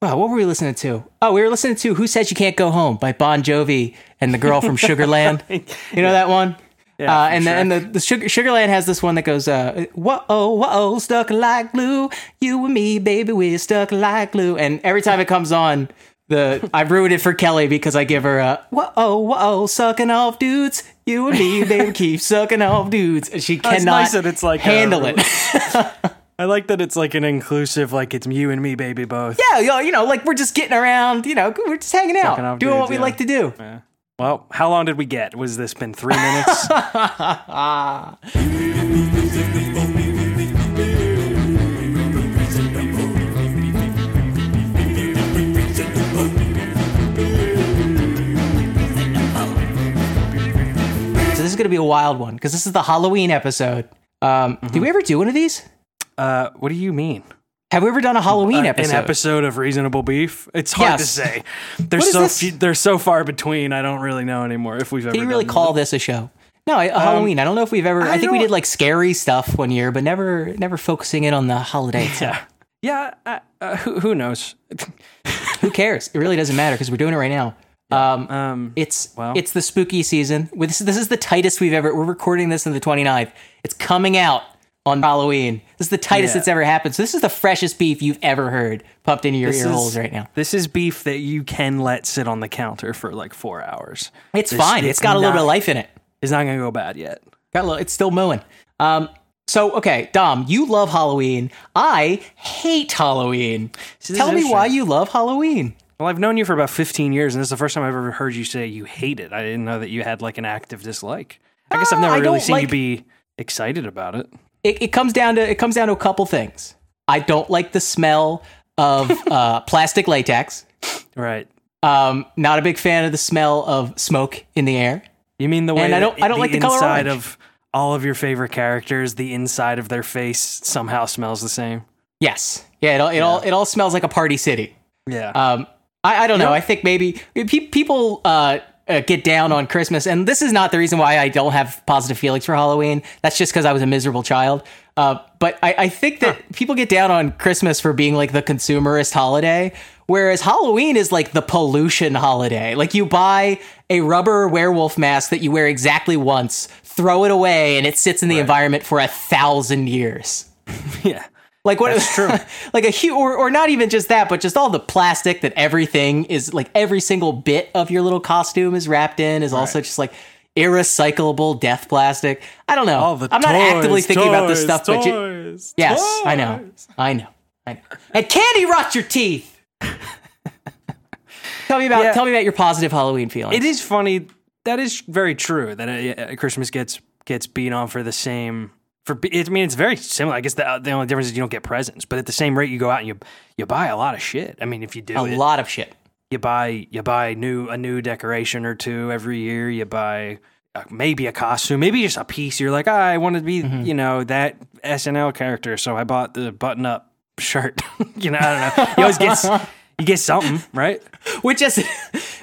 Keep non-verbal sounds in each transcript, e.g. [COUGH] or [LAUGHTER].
Wow, what were we listening to? Oh, we were listening to "Who Says You Can't Go Home" by Bon Jovi and the girl from [LAUGHS] Sugarland. [LAUGHS] You know that one? Yeah, uh, and the, and the, the Sugar, Sugarland has this one that goes, uh, whoa, whoa, stuck like glue. You and me, baby, we're stuck like glue. And every time it comes on, the I ruined it for Kelly because I give her a whoa, whoa, sucking off dudes. You and me, baby, keep sucking off dudes. And she [LAUGHS] Oh, it's cannot nice that it's like a- handle it. I like that it's like an inclusive, like it's you and me, baby, both. yeah, yo, you know, like we're just getting around, you know, we're just hanging out, doing what we yeah. like to do. Well, how long did we get? Was this been three minutes? [LAUGHS] So this is going to be a wild one because this is the Halloween episode. Um, Mm-hmm. Did we ever do one of these? Uh, what do you mean? Have we ever done a Halloween Uh, episode? An episode of Reasonable Beef? It's hard to say. They're so few, they're so far between. I don't really know anymore if we've ever. Can you really call this a show? No, a Halloween. I don't know if we've ever. I, I think we did like scary stuff one year, but never, never focusing in on the holiday. itself. [LAUGHS] Yeah, uh, uh, who, who knows? [LAUGHS] Who cares? It really doesn't matter because we're doing it right now. Um, Um, it's well. it's the spooky season. With this, this is the tightest we've ever. We're recording this on the 29th. It's coming out on Halloween. This is the tightest Yeah. it's ever happened. So this is the freshest beef you've ever heard pumped into your This ear is- holes right now. This is beef that you can let sit on the counter for like four hours. It's This- fine. it's got a little bit of life in it. It's not gonna go bad yet. Got a little, it's still mooing. Um, so okay, Dom, you love Halloween. I hate Halloween. Tell me why you love Halloween. Well, I've known you for about 15 years, and this is the first time I've ever heard you say you hate it. I didn't know that you had like an active dislike. I guess I've Ah, never really seen you be excited about it. It, it comes down to it comes down to a couple things. I don't like the smell of [LAUGHS] uh, plastic latex. Right. Um, not a big fan of the smell of smoke in the air. You mean the way And I don't- I don't like the color inside orange. of all of your favorite characters, the inside of their face somehow smells the same? Yes, yeah, it all it all it all smells like a party city. Yeah. Um, I, I don't know. I think maybe pe- people uh, uh, get down on Christmas, and this is not the reason why I don't have positive feelings for Halloween. That's just because I was a miserable child. Uh, but I, I think that people get down on Christmas for being like the consumerist holiday, whereas Halloween is like the pollution holiday. Like you buy a rubber werewolf mask that you wear exactly once, throw it away, and it sits in the environment for a thousand years. [LAUGHS] yeah. Like what? That's [LAUGHS] true. like a huge, or, or not even just that, but just all the plastic that everything is like every single bit of your little costume is wrapped in is also just like irrecyclable death plastic. I don't know. All the I'm not toys, actively thinking about this toys, stuff, but you, toys, yes, I know. I know, I know. And candy rots your teeth. [LAUGHS] tell me about Yeah. tell me about your positive Halloween feelings. It is funny. That is very true. That uh, Christmas gets gets beat on for the same. For I mean, it's very similar. I guess the the only difference is you don't get presents, but at the same rate, you go out and you you buy a lot of shit. I mean, if you do a it, lot of shit. you buy you buy new a new decoration or two every year. You buy uh, maybe a costume, maybe just a piece. You're like, ah, I want to be, Mm-hmm. you know, that SNL character, so I bought the button up shirt. [LAUGHS] you know, I don't know. You always get [LAUGHS] you get something, right? Which is,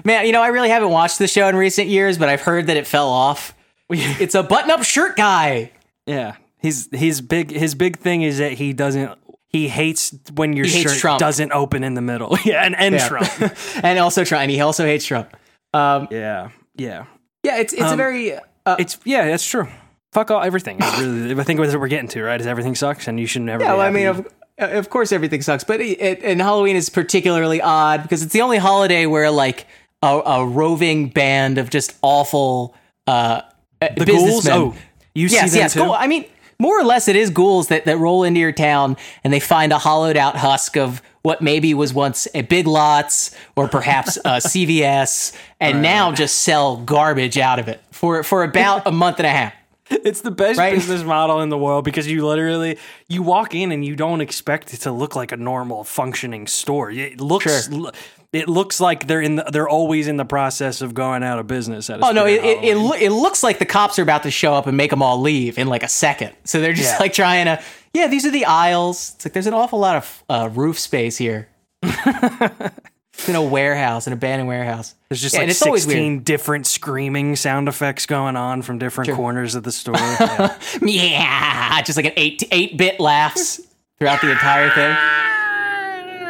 man, you know, I really haven't watched the show in recent years, but I've heard that it fell off. [LAUGHS] It's a button-up shirt guy. Yeah, he's his big his big thing is that he doesn't. He hates when your He shirt Trump. doesn't open in the middle. [LAUGHS] Yeah, and, and Yeah. Trump. [LAUGHS] and also Trump. And he also hates Trump. Um, Yeah, yeah. yeah, it's it's a Um, very uh, It's yeah, that's true. Fuck all everything. Really, I think that's what we're getting to, right? Is everything sucks, and you should never. yeah. Well, I mean, of, uh, of course, everything sucks, but it, it, and Halloween is particularly odd because it's the only holiday where like a, a roving band of just awful uh, the ghouls. Oh, you yes, see them yes. too. I mean, more or less, it is ghouls that, that roll into your town and they find a hollowed out husk of what maybe was once a Big Lots or perhaps a [LAUGHS] CVS, and now just sell garbage out of it for for about a month and a half. It's the best Right? business model in the world because you literally you walk in and you don't expect it to look like a normal functioning store. It looks Sure. It looks like they're in the, they're always in the process of going out of business. At a Oh no, it it, it, looks like the cops are about to show up and make them all leave in like a second. So they're just Yeah. like trying to. Yeah, these are the aisles. It's like there's an awful lot of uh, roof space here. [LAUGHS] it's in a warehouse, an abandoned warehouse. There's just Yeah, like it's sixteen different screaming sound effects going on from different corners of the store. [LAUGHS] Yeah. yeah, just like an eight eight bit laughs throughout the entire thing.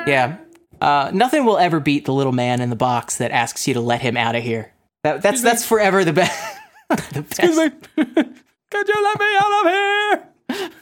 Yeah, Uh, nothing will ever beat the little man in the box that asks you to let him out of here. That, that's that's forever the best. [LAUGHS] the best. [LAUGHS] Could you let me out of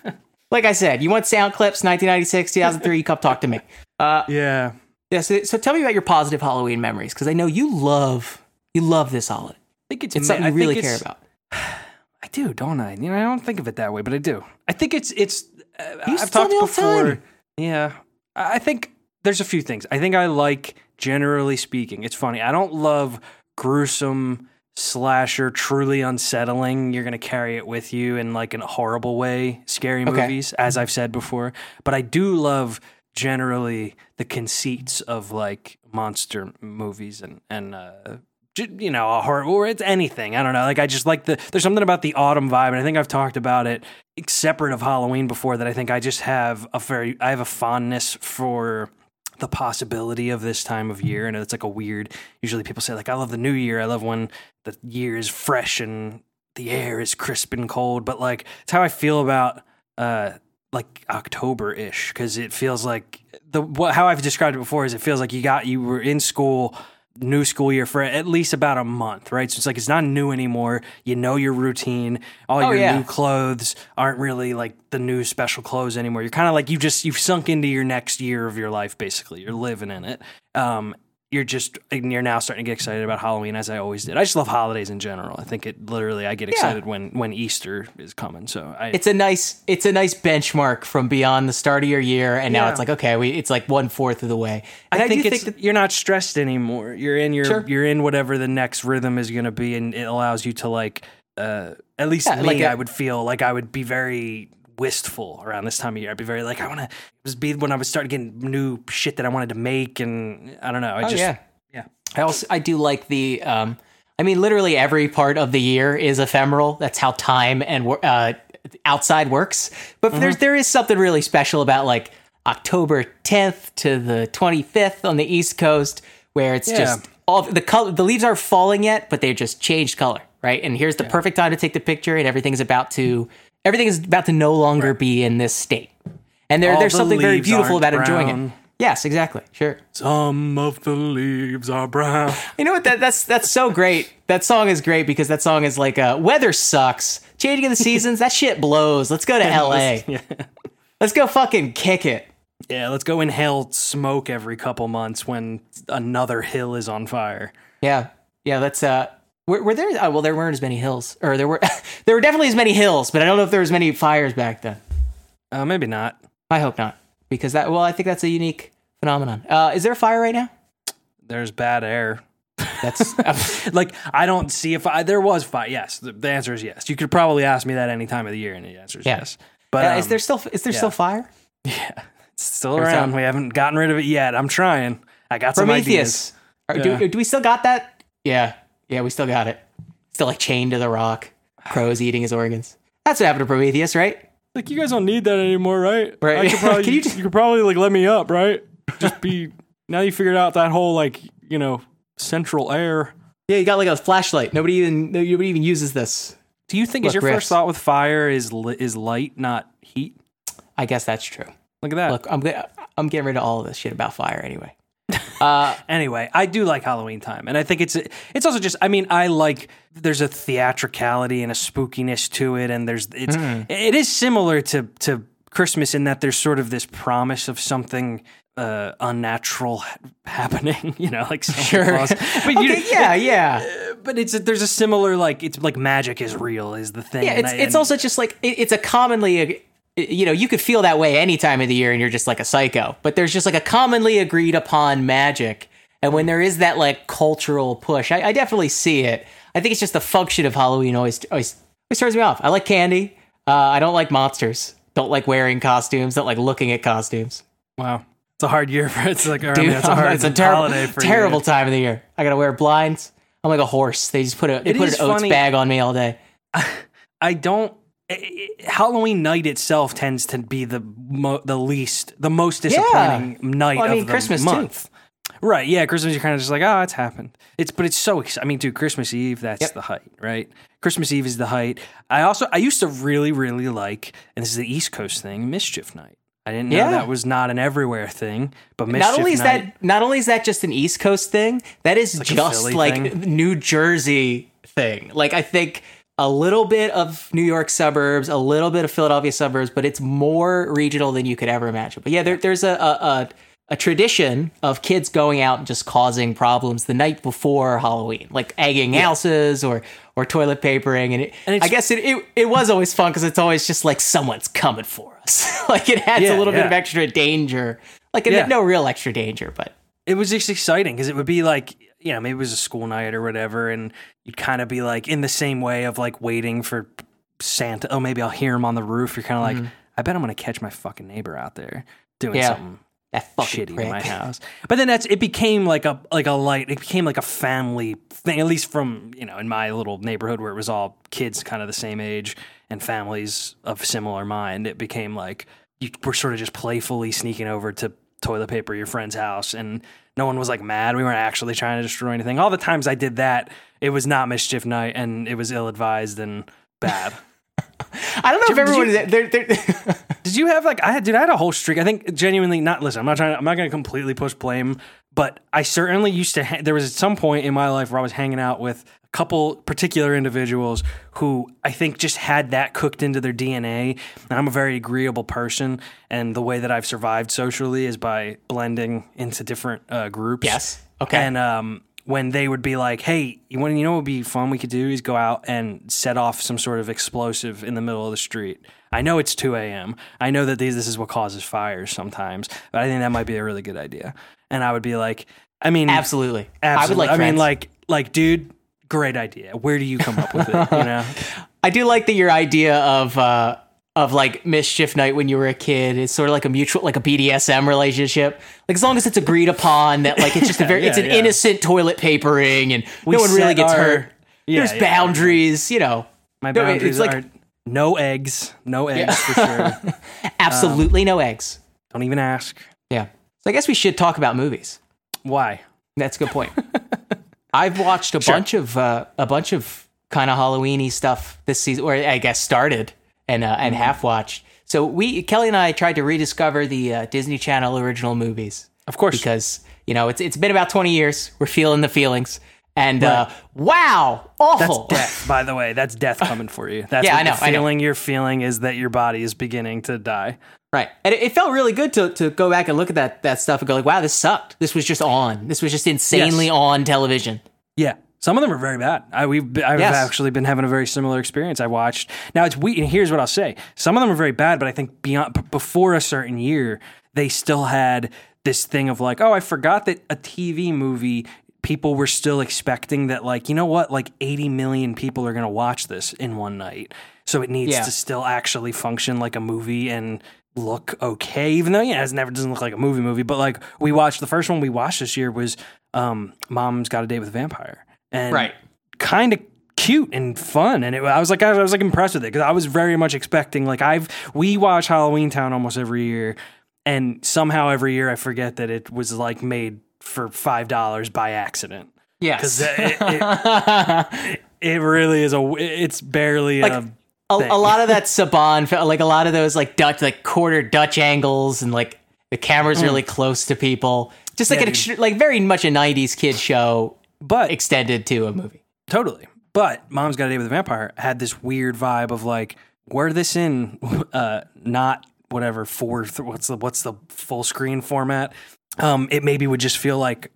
here? Like I said, you want sound clips, 1996, 2003, you come talk to me. Uh, Yeah. yeah, so, so tell me about your positive Halloween memories, because I know you love you love this holiday. I think it's, It's something I you really care about. [SIGHS] I do, don't I? You know, I don't think of it that way, but I do. I think it's it's. Uh, I've used to tell talked me before. time. Yeah, I think there's a few things. I think I like, generally speaking, it's funny. I don't love gruesome slasher, truly unsettling. You're gonna carry it with you in like in a horrible way. Scary Okay. movies, as I've said before, but I do love generally the conceits of like monster movies and and uh, you know a horror or it's anything. I don't know. Like I just like the there's something about the autumn vibe, and I think I've talked about it separate of Halloween before. That I think I just have a very I have a fondness for the possibility of this time of year. And it's like a weird usually people say like i love the new year. I love when the year is fresh and the air is crisp and cold. But like it's how i feel about uh like october-ish because it feels like the what how i've described it before is it feels like you got you were in school new school year for at least about a month right so it's like it's not new anymore you know your routine all Oh, your yeah. new clothes aren't really like the new special clothes anymore. You're kind of like you just you've sunk into your next year of your life basically. You're living in it. Um you're just and you're now starting to get excited about Halloween as I always did. I just love holidays in general. I think it literally I get excited when when Easter is coming. So I It's a nice it's a nice benchmark from beyond the start of your year, and now it's like okay, we it's like one fourth of the way. And I, think do it's you're not stressed anymore. You're in your Sure. you're in whatever the next rhythm is going to be, and it allows you to like. Uh, at least Yeah, me, like a- I would feel like I would be very wistful around this time of year. I'd be very like I want to. Was be when I would start getting new shit that I wanted to make, and I don't know. I Oh just yeah, yeah. I also I do like the um I mean literally every part of the year is ephemeral. That's how time and uh outside works. But Mm-hmm. there's there is something really special about like October 10th to the 25th on the East Coast where it's Yeah. just all the color the leaves aren't falling yet, but they've just changed color, right? And here's the perfect time to take the picture and everything's about to everything is about to no longer be in this state. And there, All there's the something very beautiful about enjoying it. Yes, exactly. Sure. Some of the leaves are brown. [LAUGHS] You know what? That that's that's so great. That song is great because that song is like, uh, weather sucks. Changing of the seasons, that shit blows. Let's go to [LAUGHS] L.A. yeah. Let's go fucking kick it. yeah, let's go inhale smoke every couple months when another hill is on fire. Yeah, yeah. That's uh, were, were there? Oh, well, there weren't as many hills, or there were [LAUGHS] there were definitely as many hills, but I don't know if there was many fires back then. Uh, maybe not. I hope not, because that. Well, I think that's a unique phenomenon. Uh, is there a fire right now? There's bad air. That's [LAUGHS] like I don't see if I, there was fire. Yes, the, the answer is yes. You could probably ask me that any time of the year, and the answer is Yeah. yes. But uh, is um, there still is there still fire? [LAUGHS] Yeah, it's still There's around. We haven't gotten rid of it yet. I'm trying. I got some ideas. Prometheus. Are- Yeah. do, do we still got that? Yeah, yeah, we still got it. Still like chained to the rock. Crows eating his organs. That's what happened to Prometheus, right? Like you guys don't need that anymore, right? Right. I could probably, [LAUGHS] Can you, you just- could probably like let me up, right? Just be now you figured out that whole like you know central air. Yeah, you got like a flashlight. Nobody even nobody even uses this. Do you think is Look, your Riffs. first thought with fire is li- is light, not heat? I guess that's true. Look at that. Look, I'm get- I'm getting rid of all of this shit about fire anyway. [LAUGHS] Uh, anyway, I do like Halloween time, and I think it's it's also just. I mean, I like there's a theatricality and a spookiness to it, and there's it's Mm. it is similar to to Christmas in that there's sort of this promise of something uh, unnatural ha- happening. [LAUGHS] You know, like Santa sure. Claus. [LAUGHS] But you, okay, yeah, yeah, but it's a, there's a similar like it's like magic is real is the thing. yeah. It's I- it's also just like it, it's a commonly, you know, you could feel that way any time of the year, and you're just like a psycho. But there's just like a commonly agreed upon magic, and when there is that like cultural push, I, I definitely see it. I think it's just the function of Halloween always always, always turns me off. I like candy. Uh, I don't like monsters. Don't like wearing costumes. Don't like looking at costumes. wow. It's a hard year for it's like I mean, it's a hard it's a terrible, holiday for you. terrible time of the year. I gotta wear blinds. I'm like a horse. They just put a they It put an oats bag on me all day. [LAUGHS] I don't. Halloween night itself tends to be the mo- the least, the most disappointing night Well, I mean, of the Christmas, too. month. Right? Yeah, Christmas. You're kind of just like, oh, it's happened. It's but it's so. I mean, dude, Christmas Eve. That's Yep. the height, right? Christmas Eve is the height. I also I used to really really like, and this is the East Coast thing, Mischief Night. I didn't know Yeah. that was not an everywhere thing. But not only is Night, that not only is that just an East Coast thing, that is like just like thing? New Jersey thing. Like I think a little bit of New York suburbs, a little bit of Philadelphia suburbs, but it's more regional than you could ever imagine. But yeah, there, there's a, a, a tradition of kids going out and just causing problems the night before Halloween, like egging houses or or toilet papering, and, it, And I guess it, it it was always fun because it's always just like someone's coming for us. [LAUGHS] like it adds Yeah, a little bit of extra danger, like Yeah. no real extra danger, but it was just exciting because it would be like you know maybe it was a school night or whatever and you'd kind of be like in the same way of like waiting for santa oh maybe i'll hear him on the roof you're kind of like mm-hmm. i bet i'm gonna catch my fucking neighbor out there doing Yeah. something that fucking shitty prick. in my [LAUGHS] house but then that's it became like a like a light it became like a family thing at least from you know in my little neighborhood where it was all kids kind of the same age and families of similar mind it became like you were sort of just playfully sneaking over to toilet paper your friend's house and no one was like mad. We weren't actually trying to destroy anything. All the times i did that it was not mischief night and it was ill-advised and bad. [LAUGHS] I don't know if Did everyone you- They're, they're, [LAUGHS] Did you have like I had dude, I had a whole streak. I think genuinely not listen, I'm not trying I'm not gonna completely push blame, but I certainly used to ha- there was at some point in my life where I was hanging out with a couple particular individuals who I think just had that cooked into their DNA. And I'm a very agreeable person. And the way that I've survived socially is by blending into different uh, groups. Yes. Okay. And um, when they would be like, "Hey, you want you know what would be fun we could do is go out and set off some sort of explosive in the middle of the street." I know it's 2 a.m. I know that these, this is what causes fires sometimes, but I think that might be a really good idea. And I would be like, I mean, absolutely. I would absolutely. like. I mean, like, like, dude, great idea. Where do you come up with it? You [LAUGHS] know, I do like that your idea of uh of like mischief night when you were a kid is sort of like a mutual like a BDSM relationship. Like as long as it's agreed upon that like it's just a [LAUGHS] very Yeah, it's an yeah. innocent toilet papering and We no one really gets our- hurt. Yeah, There's yeah. boundaries, you know. my No, boundaries it's like- are no eggs, no eggs for sure. [LAUGHS] Absolutely no eggs. Don't even ask. Yeah. So I guess we should talk about movies. Why? That's a good point. [LAUGHS] I've watched a Sure. bunch of uh, a bunch of kind of Halloweeny stuff this season, or I guess started and uh, Mm-hmm. and half watched. So we Kelly and I tried to rediscover the uh, Disney Channel original movies Of course. because you know it's it's been about twenty years. We're feeling the feelings, and uh, wow, That's awful. death, by the way. That's death coming for you. That's [LAUGHS] Yeah, I know, the I know. feeling you're feeling is that your body is beginning to die. Right. And it, it felt really good to, to go back and look at that, that stuff and go like, wow, this sucked. This was just on. This was just insanely Yes. on television. Yeah. Some of them are very bad. I we've I've Yes. actually been having a very similar experience. I watched. Now it's we and here's what I'll say. Some of them are very bad, but I think beyond before a certain year, they still had this thing of like, oh, I forgot that a TV movie people were still expecting that like, you know what? Like 80 million people are going to watch this in one night. So it needs Yeah. to still actually function like a movie and look okay even though yeah it never doesn't look like a movie movie but like we watched the first one we watched this year was um mom's got a date with a vampire. And right, kind of cute and fun and it, i was like I was like impressed with it because i was very much expecting like i've we watch halloween town almost every year and somehow every year i forget that it was like made for five dollars by accident. Yes. because it, it, [LAUGHS] it really is a it's barely Like, a a, a lot of that Saban, like a lot of those like Dutch, like quarter Dutch angles, and like the camera's really close to people. Just like Mm. Yeah, an like very much a '90s kid show but extended to a movie. Totally. But Mom's Got a Date with a Vampire had this weird vibe of like, were this in [LAUGHS] uh, not whatever four th- what's the what's the full screen format? Um, it maybe would just feel like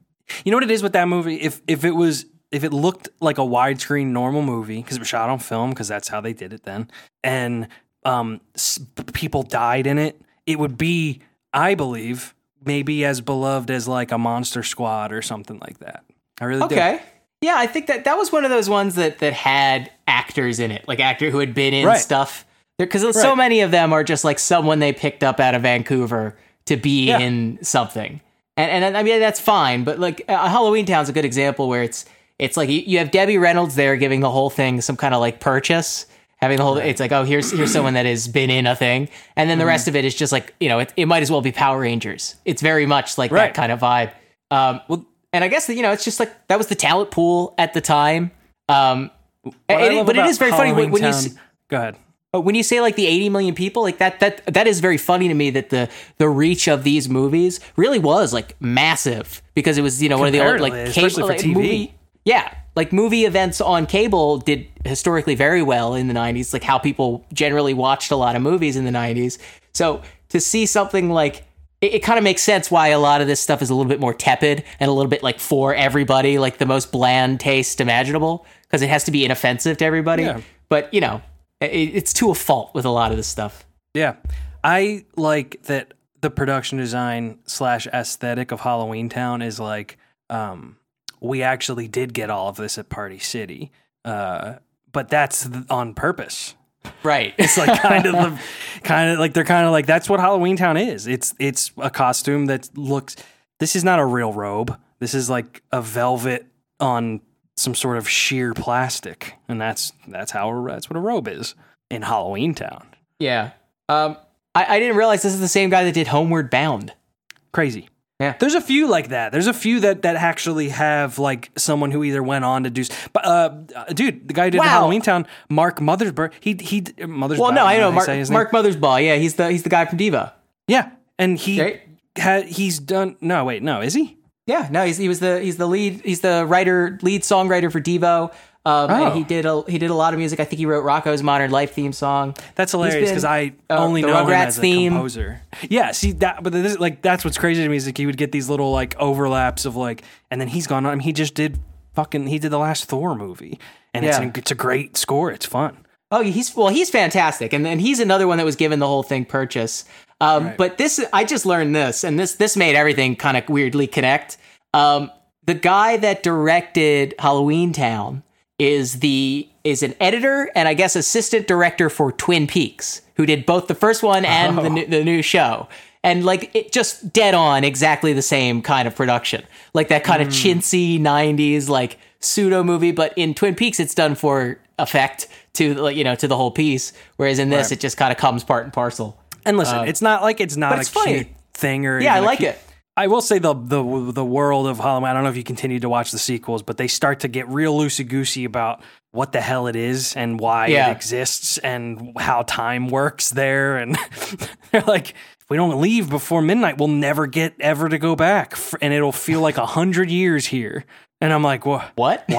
you know what it is with that movie. If if it was if it looked like a widescreen normal movie because it was shot on film because that's how they did it then, and um, s- people died in it, it would be I believe maybe as beloved as like a Monster Squad or something like that. I really do. Okay. Yeah, I think that that was one of those ones that that had actors in it, like actor who had been in Right. stuff. Because so many of them are just like someone they picked up out of Vancouver to be Yeah. in something, and and I mean that's fine. But like uh, Halloween Town's a good example where it's it's like you, you have Debbie Reynolds there giving the whole thing some kind of like purchase, having the whole. It's like oh here's here's someone that has been in a thing, and then the Mm-hmm. rest of it is just like you know it, it might as well be Power Rangers. It's very much like that kind of vibe. Um, well, and I guess that you know it's just like that was the talent pool at the time. Um, What I and it- love but it about is very funny when, Halloween when you Town- see, go ahead. But when you say like the 80 million people, like that that that is very funny to me that the the reach of these movies really was like massive because it was you know one of the old like Comparatively, especially for TV. movie yeah like movie events on cable did historically very well in the 90s like how people generally watched a lot of movies in the 90s so to see something like it, it kind of makes sense why a lot of this stuff is a little bit more tepid and a little bit like for everybody like the most bland taste imaginable because it has to be inoffensive to everybody. Yeah. but you know it, it's to a fault with a lot of this stuff. Yeah, I like that the production design slash aesthetic of Halloween Town is like um, we actually did get all of this at Party City, uh, but that's th- on purpose. right It's like [LAUGHS] kind of the kind of like they're kind of like that's what Halloween Town is. It's it's a costume that looks. This is not a real robe. This is like a velvet on some sort of sheer plastic, and that's that's how that's what a robe is in Halloween Town. yeah um I, I didn't realize this is the same guy that did homeward bound crazy. Yeah. There's a few like that. There's a few that that actually have like someone who either went on to do. But uh, uh, dude, the guy who did Wow. Halloween Town, Mark Mothersbaugh. He he Mothersbaugh. well no i know mark, mark mothersbaugh yeah he's the he's the guy from devo Yeah, and he Right? ha, he's done. No, wait, no, is he? Yeah, no, he's, he was the he's the lead he's the writer lead songwriter for Devo. Um, Oh. and he did a he did a lot of music. I think he wrote Rocko's Modern Life theme song. That's hilarious because I uh, only know him Rugrats as a theme. composer. Yeah, see that, but this, like that's what's crazy to me is like he would get these little like overlaps of like, and then he's gone on. I mean, he just did fucking he did the last Thor movie, and it's Yeah. an, it's a great score. It's fun. Oh, he's well, he's fantastic, and then he's another one that was given the whole thing purchase. Um, But this, I just learned this, and this this made everything kind of weirdly connect. Um, the guy that directed Halloween Town is the is an editor and I guess assistant director for Twin Peaks, who did both the first one and the, oh. new, the new show. And like it just dead on exactly the same kind of production, like that kind of hmm. chintzy '90s like pseudo movie. But in Twin Peaks, it's done for effect to like you know to the whole piece, whereas in this, it just kind of comes part and parcel. And listen, um, it's not like it's not a it's funny. cute thing or Yeah, I like cute- it. I will say the the the world of Halloween. I don't know if you continue to watch the sequels, but they start to get real loosey goosey about what the hell it is and why Yeah. it exists and how time works there. And [LAUGHS] they're like, if we don't leave before midnight, we'll never get ever to go back, and it'll feel like a hundred years here. And I'm like, what? What? [LAUGHS]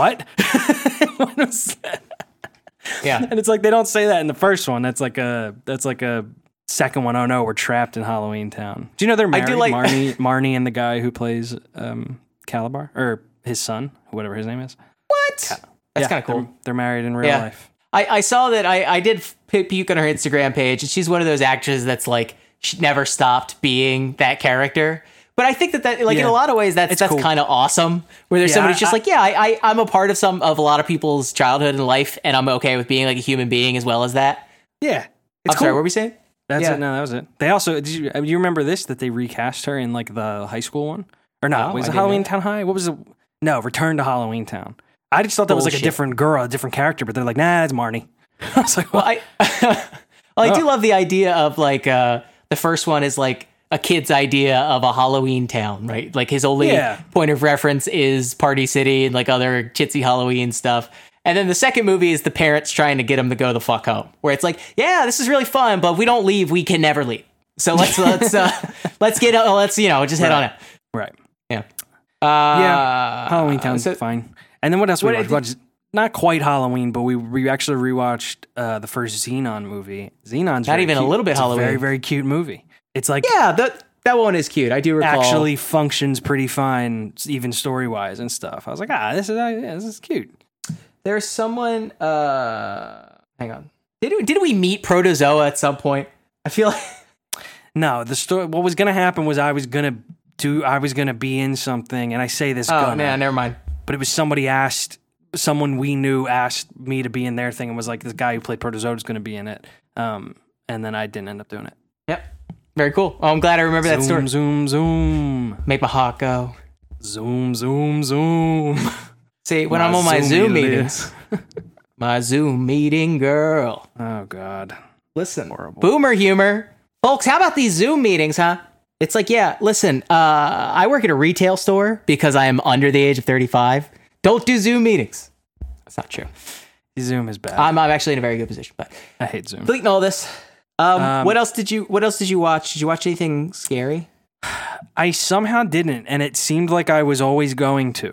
What? what? Yeah. And it's like they don't say that in the first one. That's like a that's like a second one. Oh no, we're trapped in Halloween Town. Do you know they're I married? do like- Marnie, [LAUGHS] Marnie, and the guy who plays um, Kalabar or his son, whatever his name is. What? That's Yeah, kind of cool. They're, they're married in real Yeah. life. I, I saw that I, I did puke on her Instagram page, and she's one of those actresses that's like she never stopped being that character. But I think that that like in a lot of ways that's It's that's cool. kind of awesome. Where there's Yeah, somebody just I- like, yeah, I, I I'm a part of some of a lot of people's childhood and life, and I'm okay with being like a human being as well as that. Yeah, I'm it's sorry, what were we saying? That's Yeah. it. No, that was it. They also did you uh, you remember this that they recast her in like the high school one or not? No, was it Halloween. Town High? What was it? No, Return to Halloween Town. I just thought that was like a different girl, a different character, but they're like, nah, it's Marnie. [LAUGHS] I was like, Well? I [LAUGHS] well, I do love the idea of like uh the first one is like a kid's idea of a Halloween town, right? Like his only Yeah. point of reference is Party City and like other chitsy Halloween stuff. And then the second movie is the parents trying to get him to go the fuck home, where it's like, yeah, this is really fun, but if we don't leave, we can never leave. So let's [LAUGHS] let's uh, let's get uh, let's you know just head on it. right. Yeah. Uh, Yeah, Halloween Town's so- fine. And then what else we What watched? did- We watched- Not quite Halloween, but we we actually rewatched uh, the first Zenon movie. Zenon's Not even a little bit It's a very very cute movie. It's like Yeah, that that one is cute. I do recall. actually functions pretty fine, even story wise and stuff. I was like, ah, this is uh, yeah, this is cute. There's someone. Uh, hang on. Did we, did we meet Protozoa at some point? I feel like. [LAUGHS] No, the story. What was gonna happen was I was gonna do. I was gonna be in something, and I say this. Oh gonna, man, never mind. but it was somebody asked someone we knew asked me to be in their thing and was like this guy who played protozoa is going to be in it um, and then i didn't end up doing it Yep. Very cool. Oh, I'm glad I remember that story. zoom zoom zoom Make my heart go. zoom zoom zoom [LAUGHS] See, when My I'm on my Zoom Zoom meetings, [LAUGHS] my Zoom meeting girl. oh god Listen, Horrible. boomer humor, folks. How about these Zoom meetings, huh? It's like, yeah, listen. Uh, I work at a retail store because I am under the age of 35. Don't do Zoom meetings. That's not true. Zoom is bad. I'm, I'm actually in a very good position. But I hate Zoom. deleting all this. Um, Um, what else did you What else did you watch? Did you watch anything scary? [SIGHS] I somehow didn't, and it seemed like I was always going to.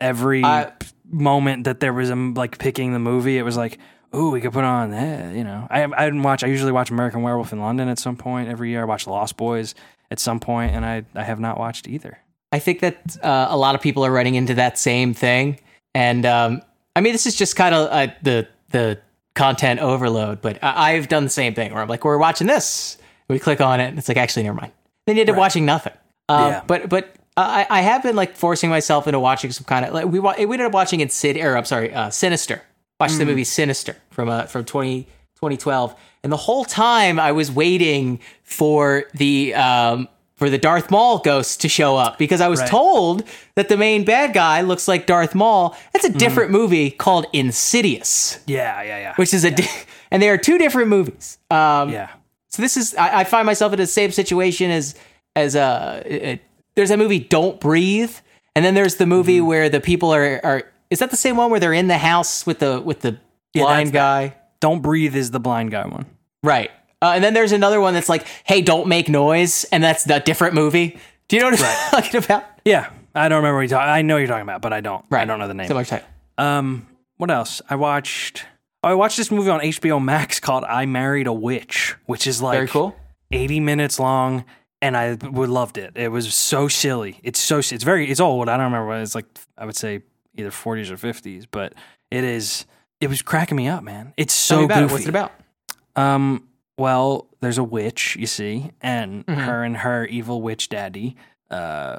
Every I- moment that there was a m like picking the movie, it was like, "Ooh, we could put on that." You know, I I didn't watch. I usually watch American Werewolf in London at some point every year. I watch Lost Boys at some point, and I I have not watched either. I think that uh, a lot of people are running into that same thing, and um, I mean, this is just kind of uh, the the content overload. But I- I've done the same thing where I'm like, we're watching this, we click on it, and it's like, actually, never mind. Then you end up watching nothing. Um, Yeah. But but I, I have been like forcing myself into watching some kind of like we wa- we ended up watching Insid or I'm sorry, uh, Sinister. Watched the movie Sinister from uh from 20, 2012, and the whole time I was waiting for the um for the Darth Maul ghost to show up because I was Right. told that the main bad guy looks like Darth Maul. That's a different movie called Insidious, Yeah, yeah, yeah. which is a di- and they are two different movies. Um, yeah. so this is I, I find myself in the same situation as as uh, it, there's that movie Don't Breathe, and then there's the movie Mm-hmm. where the people are are is that the same one where they're in the house with the with the blind that's guy? Don't breathe is the blind guy one. Right. Uh, and then there's another one that's like, hey, don't make noise, and that's a different movie. Do you know what I'm [LAUGHS] talking about? Yeah, I don't remember what you're talking. I know what you're talking about, but I don't. Right. I don't know the name. Similar. Um, what else? I watched. Oh, I watched this movie on HBO Max called "I Married a Witch," which is like Very cool. 80 minutes long, and I would loved it. It was so silly. It's so it's very it's old. I don't remember what it's like. I would say either 40s or 50s, but it is. It was cracking me up, man. It's Tell so it. goofy. What's it about? Um, well, there's a witch, you see, and Mm-hmm. her and her evil witch daddy uh,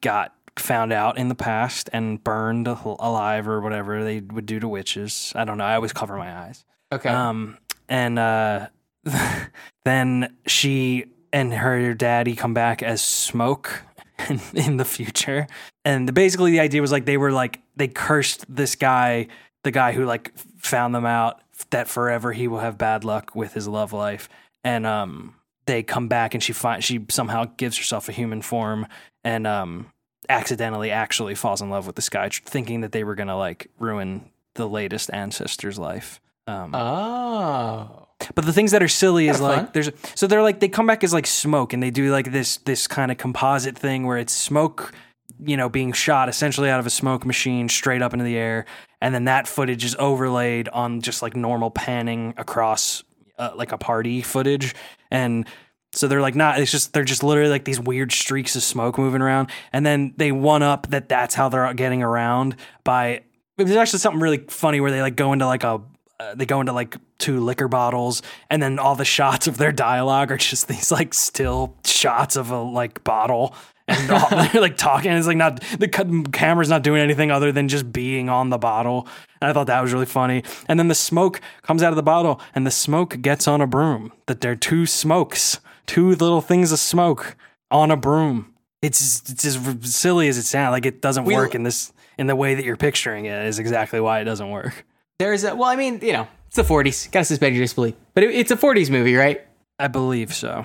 got found out in the past and burned alive or whatever they would do to witches. I don't know. I always cover my eyes. Okay. Um, and uh, [LAUGHS] then she and her daddy come back as smoke in, [LAUGHS] in the future. And the, basically, the idea was like they were like they cursed this guy, the guy who like found them out that forever he will have bad luck with his love life. And um, they come back and she find she somehow gives herself a human form and um accidentally actually falls in love with this guy, thinking that they were gonna like ruin the latest ancestor's life. Um, oh. but the things that are silly is like fun. there's so they're like they come back as like smoke and they do like this this kind of composite thing where it's smoke you know being shot essentially out of a smoke machine straight up into the air and then that footage is overlaid on just like normal panning across uh, like a party footage and so they're like not it's just they're just literally like these weird streaks of smoke moving around and then they one up that that's how they're getting around by there's actually something really funny where they like go into like a uh, they go into like two liquor bottles and then all the shots of their dialogue are just [LAUGHS] these like still shots of a like bottle. And [LAUGHS] all, they're like talking it's like not the camera's not doing anything other than just being on the bottle. And i thought that was really funny. And then the smoke comes out of the bottle and the smoke gets on a broom that they're two smokes two little things of smoke on a broom. It's it's as silly as it sounds like it doesn't We- work in this in the way that you're picturing it is exactly why it doesn't work There's a well, I mean, you know, it's the 40s. Got to suspend your disbelief. But it, it's a 40s movie, right? I believe so.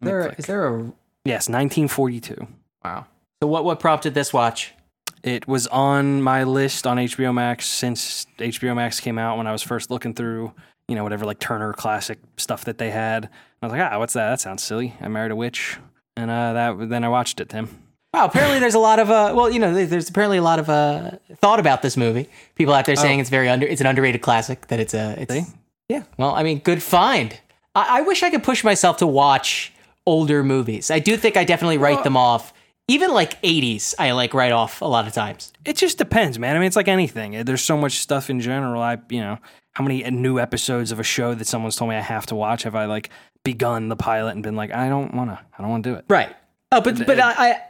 There is there a yes, 1942. wow. So what what prompted this watch? It was on my list on HBO Max since HBO Max came out when I was first looking through, you know, whatever like Turner classic stuff that they had. I was like, ah, what's that? That sounds silly. I married a witch, and uh, that then I watched it. Tim. Wow, apparently there's a lot of uh well, you know, there's apparently a lot of uh thought about this movie. People out there saying it's very under it's an underrated classic, that it's a it's See? Yeah. Well, I mean, good find. I, I wish I could push myself to watch older movies. I do think I definitely write them off. Even like 80s, I like write off a lot of times. It just depends, man. I mean, it's like anything. There's so much stuff in general. I, you know, how many new episodes of a show that someone's told me I have to watch have I like begun the pilot and been like, I don't want to, I don't want to do it. Right. Oh, but but I, I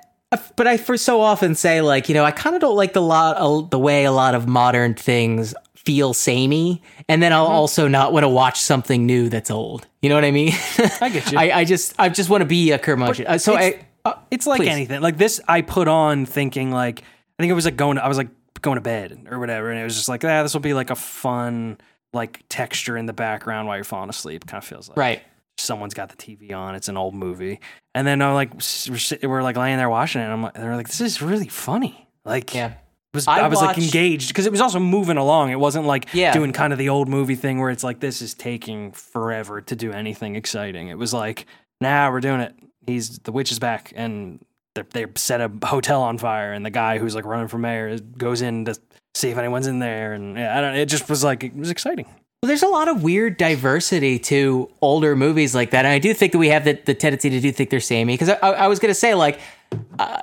but I for so often say like you know I kind of don't like the lot uh, the way a lot of modern things feel samey, and then I'll also not want to watch something new that's old. You know what I mean? I get you. [LAUGHS] I, I just I just want to be a curmudgeon. Uh, so I. it's- Uh, It's like Please. anything. Like this, I put on thinking like I think it was like going. I was like going to bed or whatever, and it was just like, ah, this will be like a fun like texture in the background while you're falling asleep. Kind of feels like right. Someone's got the TV on. It's an old movie, and then I'm like, we're, we're like laying there watching it. And I'm like, they're like, this is really funny. Like, Yeah. was I, I was like engaged because it was also moving along. It wasn't like Yeah. doing kind of the old movie thing where it's like this is taking forever to do anything exciting. It was like, nah, we're doing it. He's the witch is back, and they they set a hotel on fire, and the guy who's like running for mayor goes in to see if anyone's in there, and yeah, I don't. It just was like it was exciting. Well, there's a lot of weird diversity to older movies like that, and I do think that we have the, the tendency to do think they're samey. Because I, I, I was going to say, like, uh,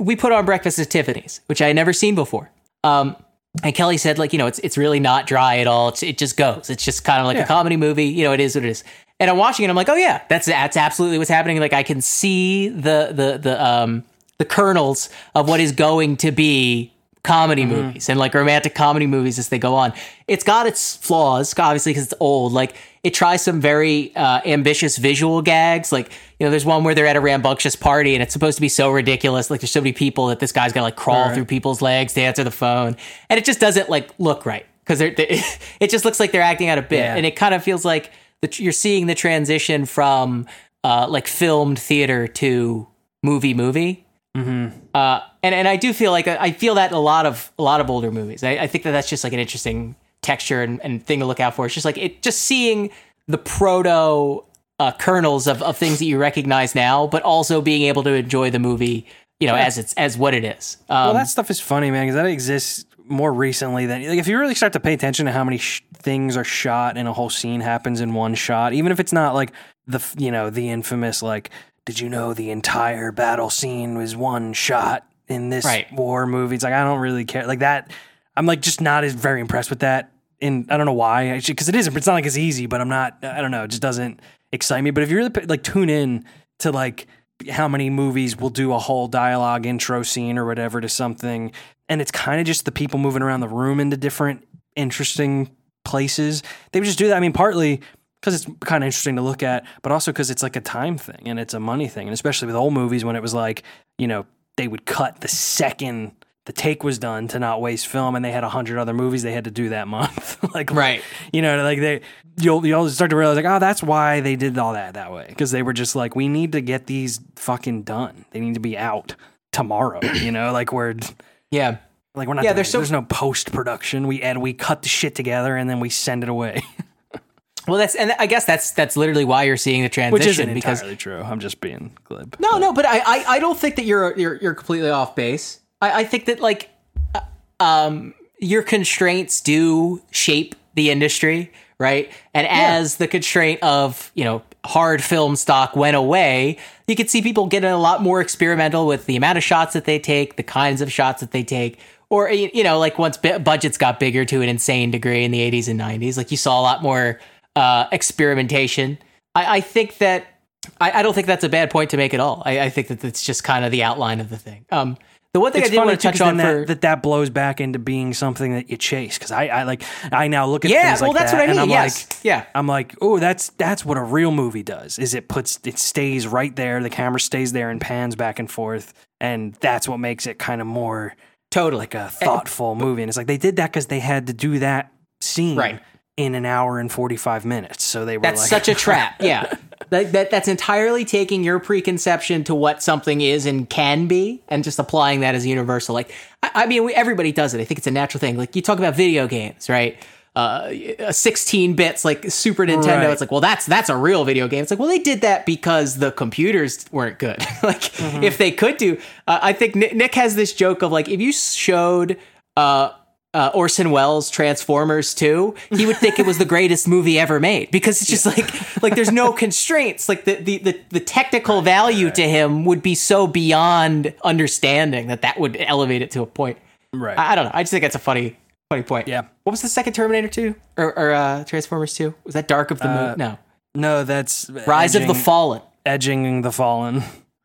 we put on Breakfast at Tiffany's, which I had never seen before. Um, and Kelly said, like, you know, it's it's really not dry at all. It's, it just goes. It's just kind of like Yeah. a comedy movie. You know, it is what it is. And I'm watching it. I'm like, oh yeah, that's that's absolutely what's happening. Like, I can see the the the um the kernels of what is going to be comedy movies and like romantic comedy movies as they go on. It's got its flaws, obviously, because it's old. Like it tries some very uh, ambitious visual gags. Like you know, there's one where they're at a rambunctious party and it's supposed to be so ridiculous. Like there's so many people that this guy's got to like crawl Right. through people's legs to answer the phone, and it just doesn't like look right because they're, they [LAUGHS] it just looks like they're acting out a bit, Yeah. and it kind of feels like the, you're seeing the transition from uh, like filmed theater to movie movie. Uh, and and I do feel like I feel that in a lot of a lot of older movies. I, I think that that's just like an interesting texture and, and thing to look out for. It's just like it just seeing the proto uh, kernels of, of things that you recognize now, but also being able to enjoy the movie, you know, as it's as what it is. Um, Well, that stuff is funny, man, because that exists more recently than like if you really start to pay attention to how many sh- things are shot and a whole scene happens in one shot, even if it's not like the you know the infamous like, did you know the entire battle scene was one shot in this Right. war movie? It's like I don't really care like that. I'm like just not as very impressed with that. And I don't know why, because it isn't. It's not like it's easy, but I'm not. I don't know. It just doesn't excite me. But if you really like tune in to like how many movies will do a whole dialogue intro scene or whatever to something, and it's kind of just the people moving around the room into different interesting places. They would just do that. I mean, partly because it's kind of interesting to look at, but also because it's like a time thing and it's a money thing, and especially with old movies when it was like you know they would cut the second the take was done to not waste film, and they had a hundred other movies they had to do that month. [LAUGHS] like Right. you know, like they you'll you'll start to realize like, oh, that's why they did all that that way because they were just like, we need to get these fucking done. They need to be out tomorrow. [CLEARS THROAT] You know, like we're yeah. like we're not. Yeah, there's so- there's no post production. We and we cut the shit together and then we send it away, [LAUGHS] Well, that's and I guess that's that's literally why you're seeing the transition which isn't because entirely true. I'm just being glib. No, no, but I, I, I don't think that you're you're you're completely off base. I, I think that like, uh, um, your constraints do shape the industry, right? And as the constraint of you know hard film stock went away, you could see people getting a lot more experimental with the amount of shots that they take, the kinds of shots that they take. Or you know, like once budgets got bigger to an insane degree in the '80s and '90s, like you saw a lot more uh, experimentation. I, I think that I, I don't think that's a bad point to make at all. I, I think that it's just kind of the outline of the thing. Um, the one thing It's I did want to touch on then for that, that that blows back into being something that you chase. Because I, I like I now look at yeah, things well, like that's that, what I and mean. I'm yes, like, yeah, I'm like, oh, that's that's what a real movie does. Is it puts it stays right there, the camera stays there and pans back and forth, and that's what makes it kind of more totally. like a thoughtful movie. And it's like they did that because they had to do that scene Right. In an hour and forty five minutes. So they were That's like, such a trap. [LAUGHS] Yeah. That, that that's entirely taking your preconception to what something is and can be, and just applying that as universal. Like, I, I mean, we, everybody does it. I think it's a natural thing. Like you talk about video games, right? Uh, 16 bits, like Super Nintendo. Right. It's like, well, that's that's a real video game. It's like, well, they did that because the computers weren't good. [LAUGHS] like, Mm-hmm. if they could do, uh, I think Nick, Nick has this joke of like, if you showed. Uh, uh, Orson Welles Transformers 2, he would think it was the greatest movie ever made because it's just like like there's no [LAUGHS] constraints. Like the the the, the technical value to him would be so beyond understanding that that would elevate it to a point. right. I, I don't know. I just think that's a funny funny point. Yeah. What was the second Terminator 2 or, or uh, Transformers 2? Was that Dark of the Moon? No. no, that's Rise of the Fallen. edging the fallen.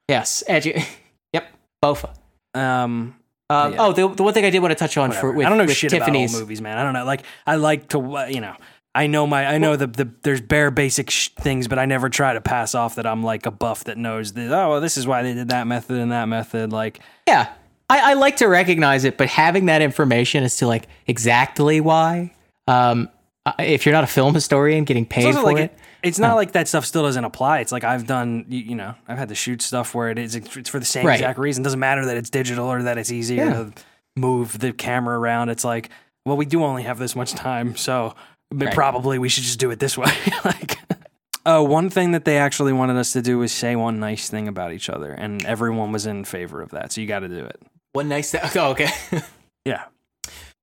Yes. Edgy. [LAUGHS] yep. Bofa. Um, Um, Yeah. Oh, the, the one thing I did want to touch on for with, I don't know with shit Tiffany's. about old movies, man. I don't know. Like I like to, you know, I know my, I know the the there's bare basic sh- things, but I never try to pass off that I'm like a buff that knows that. Oh, well, this is why they did that method and that method. Like, Yeah. I, I like to recognize it, but having that information as to like exactly why, um, if you're not a film historian getting paid for like it, it's not like that stuff still doesn't apply. It's like I've done, you, you know, I've had to shoot stuff where it is it's for the same Right. exact reason. It doesn't matter that it's digital or that it's easier. Yeah. to- move the camera around. It's like, well, we do only have this much time, so Right. probably we should just do it this [LAUGHS] way. like, uh, one thing that they actually wanted us to do was say one nice thing about each other, and everyone was in favor of that. So you got to do it. One nice. thing. [LAUGHS] oh, okay. [LAUGHS] Yeah.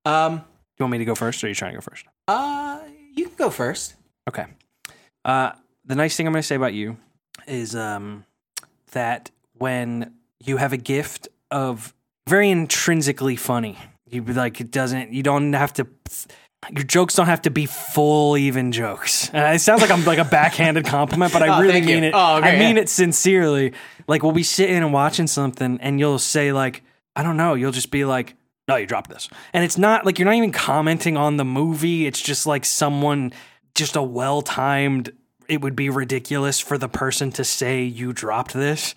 um. You want me to go first, or are you trying to go first? Uh. You can go first. Okay. Uh, the nice thing I'm going to say about you is um, that when you have a gift of very intrinsically funny, you be like it doesn't. You don't have to. Your jokes don't have to be full even jokes. And it sounds like I'm like a backhanded compliment, but I [LAUGHS] Oh, really thank you. mean it. Oh, okay, I mean yeah. it sincerely. Like we'll be sitting and watching something, and you'll say like, I don't know. You'll just be like, No, you dropped this, and it's not like you're not even commenting on the movie. It's just like someone, just a well timed. It would be ridiculous for the person to say you dropped this,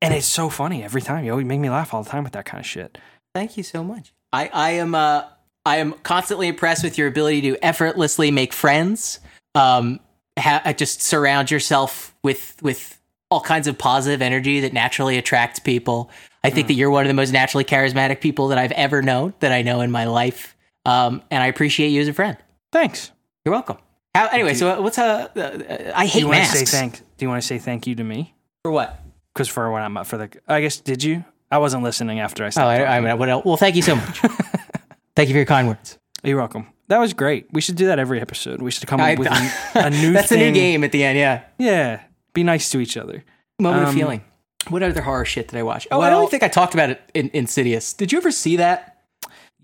and it's so funny every time. You always make me laugh all the time with that kind of shit. Thank you so much. I, I am uh I am constantly impressed with your ability to effortlessly make friends. Um, ha- just surround yourself with with all kinds of positive energy that naturally attracts people. I think that you're one of the most naturally charismatic people that I've ever known, that I know in my life. Um, and I appreciate you as a friend. Thanks. You're welcome. How, anyway, so uh, what's uh, uh, I Do hate you want to masks. say thank? Do you want to say thank you to me? for what? Because for when I'm up for the, I guess did you? I wasn't listening after I said. Oh. I. I mean, what else? well, thank you so much. [LAUGHS] thank you for your kind words. You're welcome. That was great. We should do that every episode. We should come I- up with a, [LAUGHS] a new. That's a new game at the end. Yeah. Yeah, be nice to each other. Moment Um, of feeling. What other horror shit did I watch? Oh, I don't think I talked about it in Insidious. Did you ever see that?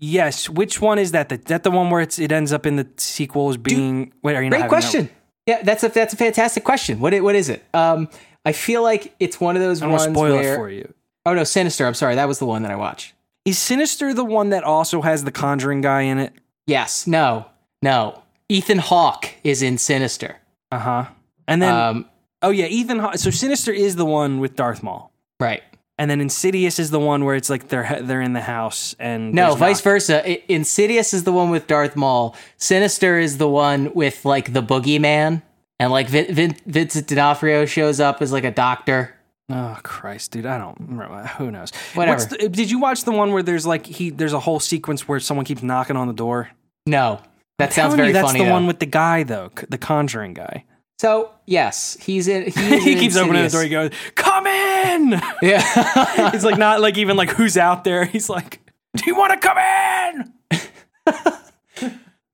Yes. Which one is that? The, that the one where it's it ends up in the sequel as being? wait, are you Great question. Yeah, that's a that's a fantastic question. What i- what is it? Um, I feel like it's one of those I ones spoil where. it for you. Oh no, Sinister. I'm sorry, that was the one that I watched. Is Sinister the one that also has the Conjuring guy in it? Yes. No. No. Ethan Hawke is in Sinister. Uh huh. And then Um, oh yeah, Ethan. Haw- So Sinister is the one with Darth Maul, right. And then Insidious is the one where it's like they're they're in the house and No, vice not- versa. I- Insidious is the one with Darth Maul. Sinister is the one with like the boogeyman, and like Vin- Vin- Vincent D'Onofrio shows up as like a doctor. Oh Christ, dude! I don't. remember. Who knows? Whatever. The, did you watch the one where there's like he? There's a whole sequence where someone keeps knocking on the door. No, that sounds very you, that's funny. the though. one with the guy though, the Conjuring guy. So yes, he's in. He, [LAUGHS] he keeps opening the door. He goes, "Come in." Yeah, [LAUGHS] He's like not like even like who's out there. He's like, "Do you want to come in?"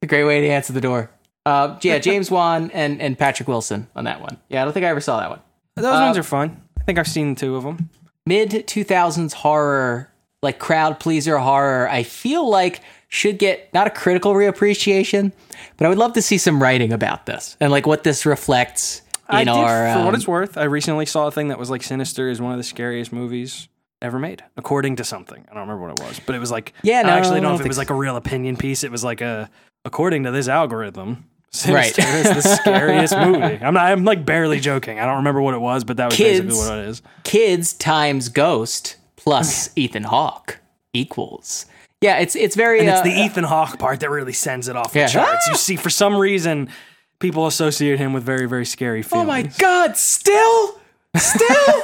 a [LAUGHS] great way to answer the door. Uh, yeah, James Wan and and Patrick Wilson on that one. Yeah, I don't think I ever saw that one. Those Uh, ones are fun. I think I've seen two of them. Mid two thousands horror, like crowd pleaser horror. I feel like should get not a critical reappreciation, but I would love to see some writing about this and like what this reflects in I did, our. for what um, it's worth, I recently saw a thing that was like Sinister is one of the scariest movies ever made, according to something. I don't remember what it was, but it was like Yeah, no, I actually don't know don't if it was so. like a real opinion piece. It was like a according to this algorithm. Right. Sinister is the [LAUGHS] scariest movie. I'm not. I'm like barely joking. I don't remember what it was, but that was basically what it is. kids times ghost plus [LAUGHS] Ethan Hawke equals. Yeah, it's it's very. And it's uh, the Ethan Hawke part that really sends it off the charts. Ah! You see, for some reason, people associate him with very, very scary films. oh my god! Still, still. [LAUGHS]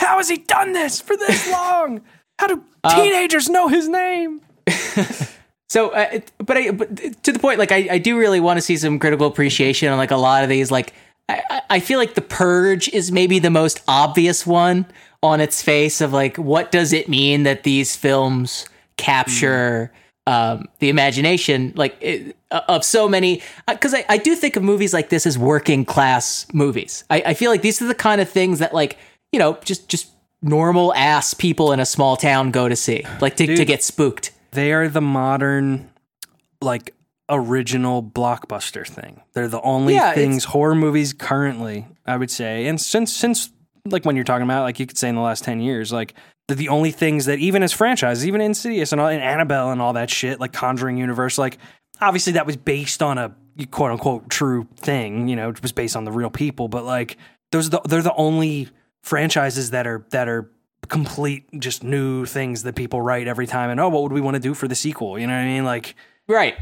How has he done this for this [LAUGHS] long? How do Um, teenagers know his name? [LAUGHS] So, uh, it- but I, but to the point, like I, I do really want to see some critical appreciation on like a lot of these. Like, I- I feel like the Purge is maybe the most obvious one on its face of like, what does it mean that these films capture um, the imagination, like it, uh, of so many? Because I, I do think of movies like this as working class movies. I, I feel like these are the kind of things that like you know just just normal ass people in a small town go to see, like to, to get spooked. They are the modern, like, original blockbuster thing. They're the only Yeah, things horror movies currently, I would say, and since since like when you're talking about, like you could say in the last ten years, like the only things that even as franchises, even Insidious and, all, and Annabelle and all that shit, like Conjuring universe, like obviously that was based on a quote unquote true thing, you know, it was based on the real people, but like those are the, they're the only franchises that are that are complete just new things that people write every time and oh what would we want to do for the sequel you know what i mean like Right.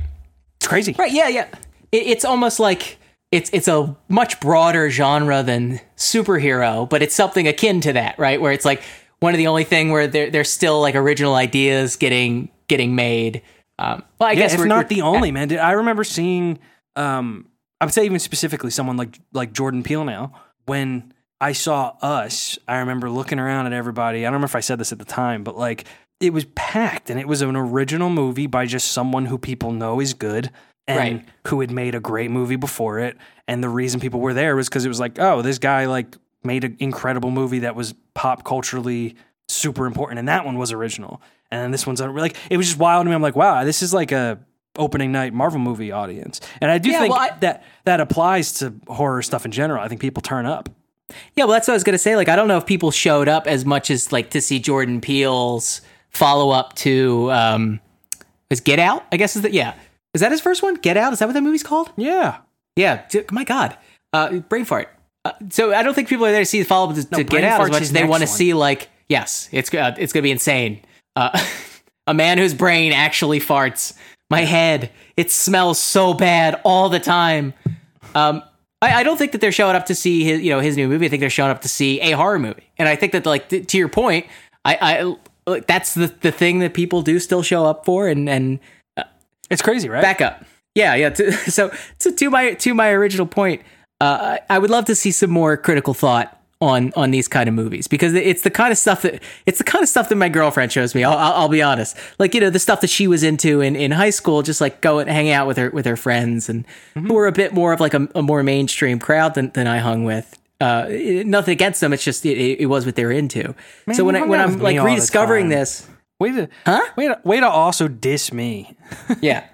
it's crazy Right. Yeah. Yeah. It, it's almost like it's it's a much broader genre than superhero, but it's something akin to that, right? Where it's like one of the only thing where there there's still like original ideas getting getting made. Um, well, I yeah, guess it's not the only man. I remember seeing. Um, I would say even specifically someone like like Jordan Peele. Now, when I saw Us, I remember looking around at everybody. I don't remember if I said this at the time, but like it was packed, and it was an original movie by just someone who people know is good. And Right. who had made a great movie before it, and the reason people were there was because it was like, oh, this guy like made an incredible movie that was pop culturally super important, and that one was original. And then this one's like it was just wild to me. I'm like, wow, this is like a opening night Marvel movie audience, and I do Yeah, think well, I- that that applies to horror stuff in general. I think people turn up. Yeah, well, that's what I was gonna say. Like, I don't know if people showed up as much as like to see Jordan Peele's follow up to um, is Get Out. I guess is that yeah. Is that his first one? Get Out. Is that what that movie's called? Yeah, Yeah. My God. Uh, brain fart. Uh, so I don't think people are there to see the follow up to, to Get Out as much as they want to see like yes, it's uh, it's gonna be insane. Uh, [LAUGHS] a man whose brain actually farts. My head. It smells so bad all the time. Um, I, I don't think that they're showing up to see his, you know, his new movie. I think they're showing up to see a horror movie. And I think that, like, th- to your point, I, I that's the the thing that people do still show up for. And and it's crazy, right? back up, yeah, yeah. To, [LAUGHS] so to to my to my original point, uh, I would love to see some more critical thought on on these kind of movies because it's the kind of stuff that it's the kind of stuff that my girlfriend shows me. I'll, I'll, I'll be honest, like you know the stuff that she was into in, in high school, just like going and hanging out with her with her friends and who were a bit more of like a, a more mainstream crowd than, than I hung with. Uh, nothing against them, it's just it, it was what they were into. so when I, when I'm like rediscovering this, Way to, Huh? Way to, way to also diss me. [LAUGHS] yeah,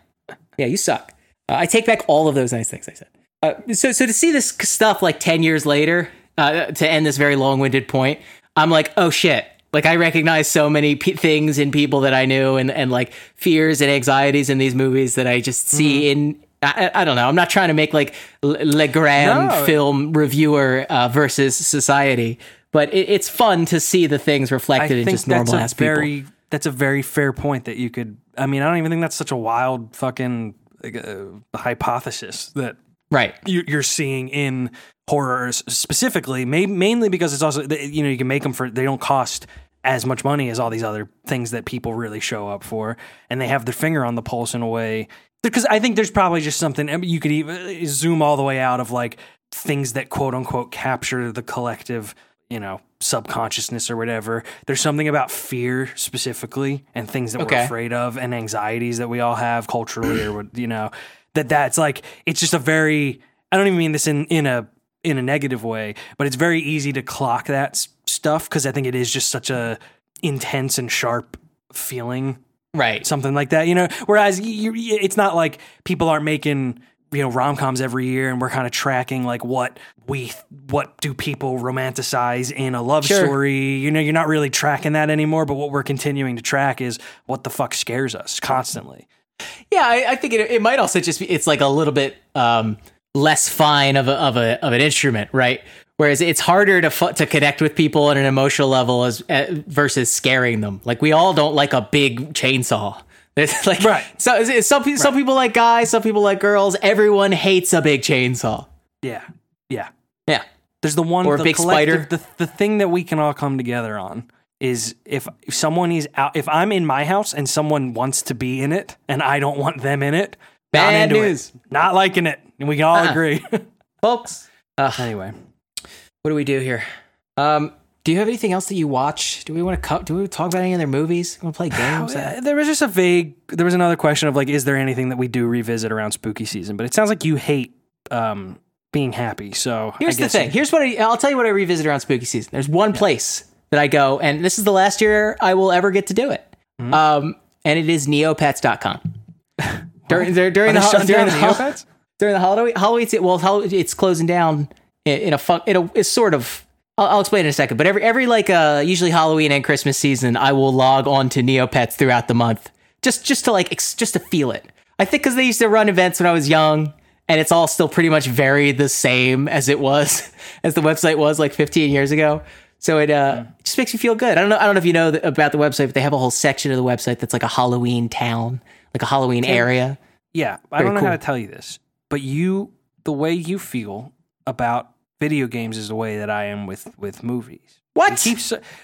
yeah, you suck. Uh, I take back all of those nice things I said. Uh, so, so to see this stuff like ten years later, uh, to end this very long-winded point, I'm like, oh shit! Like I recognize so many p- things in people that I knew, and and like fears and anxieties in these movies that I just see in. I, I don't know. I'm not trying to make like L- Legrand No. film reviewer uh, versus society, but it, it's fun to see the things reflected in just normal ass people. very that's a very fair point that you could. I mean, I don't even think that's such a wild fucking like, uh, hypothesis that Right. you, you're seeing in horrors specifically, mainly because it's also you know you can make them for they don't cost as much money as all these other things that people really show up for, and they have their finger on the pulse in a way. Because I think there's probably just something I mean, you could even uh, zoom all the way out of like things that quote unquote capture the collective, you know, subconsciousness or whatever. There's something about fear specifically and things that we're afraid of and anxieties that we all have culturally or you know that that's like it's just a very I don't even mean this in in a in a negative way, but it's very easy to clock that s- stuff because I think it is just such a intense and sharp feeling Right. something like that, you know. Whereas you, you, it's not like people aren't making you know rom coms every year, and we're kind of tracking like what we what do people romanticize in a love Sure. story. You know, you're not really tracking that anymore. But what we're continuing to track is what the fuck scares us constantly. Yeah, I, I think it, it might also just be it's like a little bit um, less fine of a, of a of an instrument, right? Whereas it's harder to fu- to connect with people on an emotional level as uh, versus scaring them. Like we all don't like a big chainsaw. [LAUGHS] There's like Right. So some pe- some people like guys, some people like girls. Everyone hates a big chainsaw. Yeah, yeah. Yeah. There's the one Or a the big spider. The the thing that we can all come together on is if, if someone is out if I'm in my house and someone wants to be in it and I don't want them in it, not Bad it. news. Not liking it. And we can all Uh-uh. agree. [LAUGHS] Folks, uh, [SIGHS] anyway. what do we do here? Um, do you have anything else that you watch? Do we want to co- do we talk about any other movies? Want to play [SIGHS] games? Uh, There was just a vague. There was another question of like, is there anything that we do revisit around spooky season? But it sounds like you hate um, being happy. So I Here's the thing. Here's what I, I'll tell you what I revisit around spooky season. There's one place that I go, and this is the last year I will ever get to do it. Hmm? Um, and it is neopets.com. [LAUGHS] during during, during the shutting during the Neopets? during the Halloween Halloween se- well it's closing down in, in a fun in a it's sort of I'll, I'll explain in a second. But every every like uh usually Halloween and Christmas season, I will log on to Neopets throughout the month just just to like ex- just to feel it. I think because they used to run events when I was young, and it's all still pretty much very the same as it was [LAUGHS] as the website was like 15 years ago. So it uh just makes me feel good. I don't know. I don't know if you know th- about the website, but they have a whole section of the website that's like a Halloween town, like a Halloween area. Yeah, I don't know how to tell you this, but you, the way you feel about video games is the way that I am with with movies. What? We keep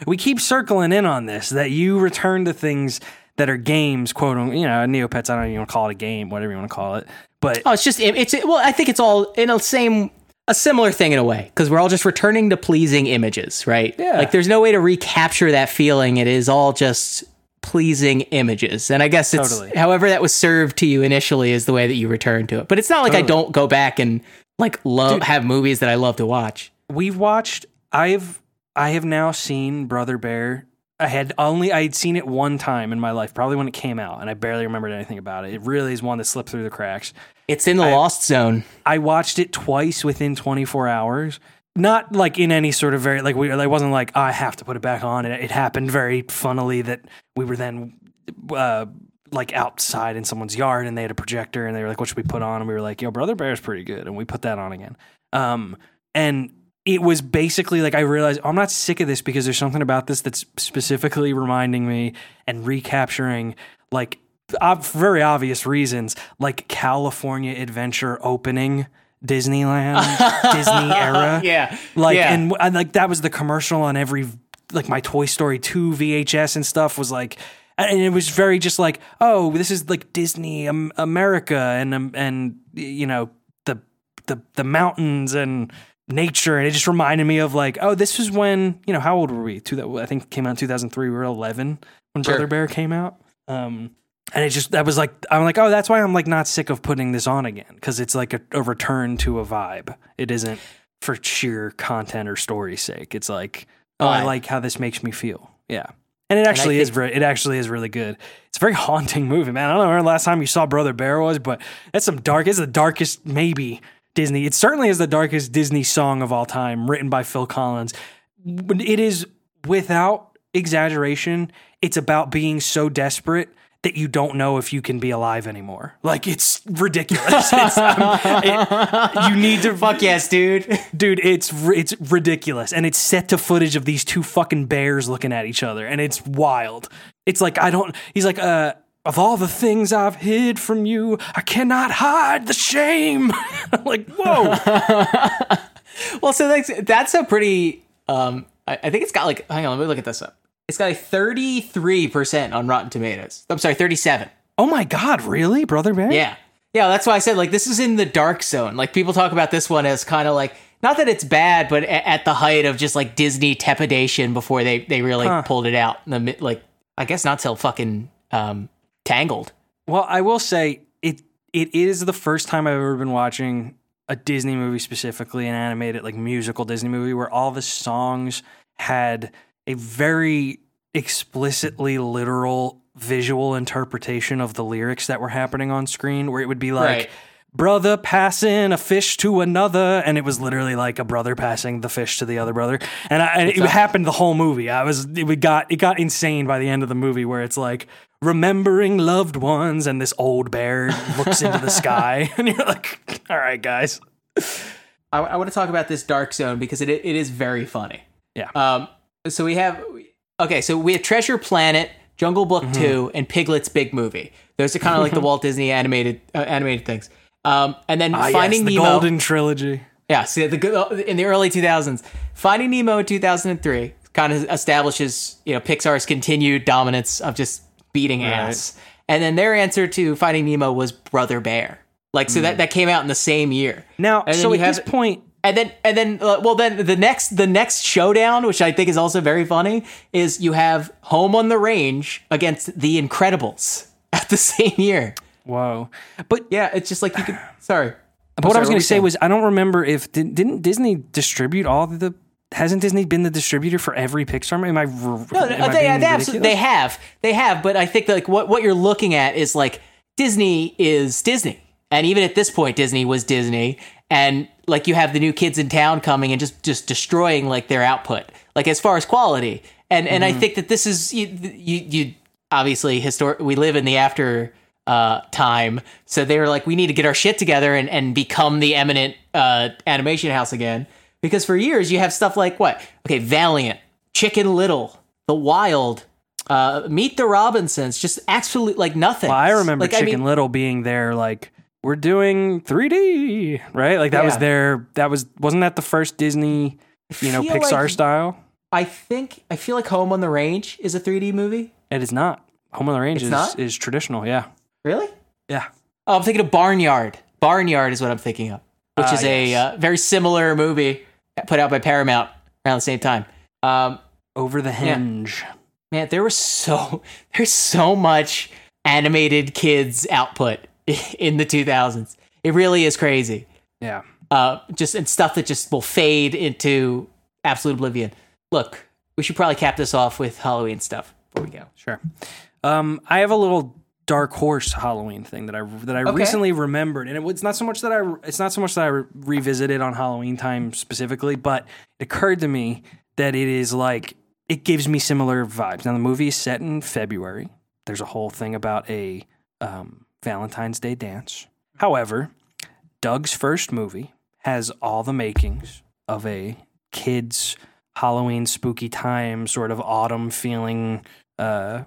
we keep circling in on this that you return to things that are games, quote unquote. You know, Neopets. I don't even want to call it a game, whatever you want to call it. But Oh, it's just it's well, I think it's all in a same a similar thing in a way because we're all just returning to pleasing images, right? Yeah. Like there's no way to recapture that feeling. It is all just pleasing images, and I guess it's Totally. however that was served to you initially is the way that you return to it. But it's not like I don't go back and like love have movies that I love to watch. we've watched. I've I have now seen Brother Bear. I had only I had seen it one time in my life, probably when it came out, and I barely remembered anything about it. It really is one that slipped through the cracks. It's in the lost zone. I watched it twice within 24 hours. Not like in any sort of very like we. I wasn't like oh, I have to put it back on. It, it happened very funnily that we were then uh, like outside in someone's yard and they had a projector and they were like, "What should we put on?" And we were like, "Yo, Brother Bear's pretty good," and we put that on again. Um, and it was basically like I realized I'm not sick of this because there's something about this that's specifically reminding me and recapturing like ob- very obvious reasons, like California Adventure opening Disneyland, [LAUGHS] Disney era. Yeah. Like Yeah. and, and like that was the commercial on every like my Toy Story 2 VHS and stuff was like and it was very just like oh this is like Disney um, America and um, and you know the the the mountains and nature and it just reminded me of like oh this was when you know how old were we? Two that I think came out in 2003 we were 11 when Sure. Brother Bear came out. Um and it just that was like I'm like oh that's why I'm like not sick of putting this on again because it's like a, a return to a vibe. It isn't for sheer content or story's sake. It's like oh I like how this makes me feel. Yeah. And it actually is think- it actually is really good. It's a very haunting movie man. I don't know when the last time you saw Brother Bear was but that's some dark it's the darkest maybe Disney. It certainly is the darkest Disney song of all time written by Phil Collins. It is without exaggeration it's about being so desperate that you don't know if you can be alive anymore. Like it's ridiculous. [LAUGHS] It's, um, it- you need to Fuck yes, dude. [LAUGHS] dude it's it's ridiculous. And it's set to footage of these two fucking bears looking at each other. And it's wild. It's like i don't he's like uh of all the things I've hid from you, I cannot hide the shame. [LAUGHS] Like, whoa. [LAUGHS] Well, so that's that's a pretty. Um, I, I think it's got like. Hang on, let me look at this up. It's got a thirty-three percent on Rotten Tomatoes. I'm sorry, thirty-seven. oh my God, really? Brother Bear? Yeah, yeah. That's why I said like this is in the dark zone. Like people talk about this one as kind of like not that it's bad, but a- at the height of just like Disney tepidation before they they really pulled it out. In the mid, like I guess not till fucking um, Tangled. Well, I will say it it is the first time I've ever been watching a Disney movie specifically an animated like musical Disney movie where all the songs had a very explicitly literal visual interpretation of the lyrics that were happening on screen where it would be like Right. brother passing a fish to another and it was literally like a brother passing the fish to the other brother and, I, and it happened the whole movie i was it got it got insane by the end of the movie where it's like remembering loved ones and this old bear looks into the sky [LAUGHS] and you're like all right guys I, I want to talk about this dark zone because it it is very funny. Yeah. Um. So we have okay. So we have Treasure Planet, Jungle Book Mm-hmm. Two, and Piglet's Big Movie. Those are kind of like the [LAUGHS] Walt Disney animated uh, animated things. Um. And then Ah, yes, Finding the Nemo. golden trilogy Yeah. So the good in the early two thousands, Finding Nemo in two thousand and three kind of establishes you know Pixar's continued dominance of just beating ass. And then their answer to Finding Nemo was Brother Bear. Like so that that came out in the same year. now so at have- this point And then, and then, uh, well, then the next, the next showdown, which I think is also very funny, is you have Home on the Range against The Incredibles [LAUGHS] at the same year. whoa but Yeah, it's just like you could. Sorry, But what I was going to say was, I don't remember if did, didn't Disney distribute all of the. Hasn't Disney been the distributor for every Pixar? Am I? No, am I they, they, absolutely, they have, they have, but I think like what what you're looking at is like Disney is Disney, and even at this point, Disney was Disney, and like you have the new kids in town coming and just just destroying like their output, like as far as quality, and and Mm-hmm. I think that this is you you, you obviously historic. We live in the after uh, time, so they were like, we need to get our shit together and and become the eminent uh, animation house again. Because for years you have stuff like what? Okay, Valiant, Chicken Little, The Wild, uh, Meet the Robinsons, just absolutely like nothing. Well, I remember like, Chicken I mean, Little being there, like we're doing 3D, right? Like that was Yeah. their that was wasn't that the first Disney, you know, Pixar like- style? I think I feel like Home on the Range is a 3D movie. It is not. Home on the Range It's is, not? is traditional. Yeah. Really? Yeah. Oh, I'm thinking of Barnyard. Barnyard is what I'm thinking of, which Ah, is a uh, very similar movie put out by Paramount around the same time. Um, Over the Hedge. man, there was so [LAUGHS] there's so much animated kids output [LAUGHS] in the 2000s. It really is crazy. Yeah. Uh, just and stuff that just will fade into absolute oblivion. Look, we should probably cap this off with Halloween stuff before we go. Sure. Um, I have a little dark horse Halloween thing that I that I recently remembered, and it, it's not so much that I it's not so much that I re- revisited on Halloween time specifically, but it occurred to me that it is like it gives me similar vibes. Now the movie is set in February. There's a whole thing about a um, Valentine's Day dance. However, Doug's first movie has all the makings of a kids Halloween spooky time sort of autumn feeling uh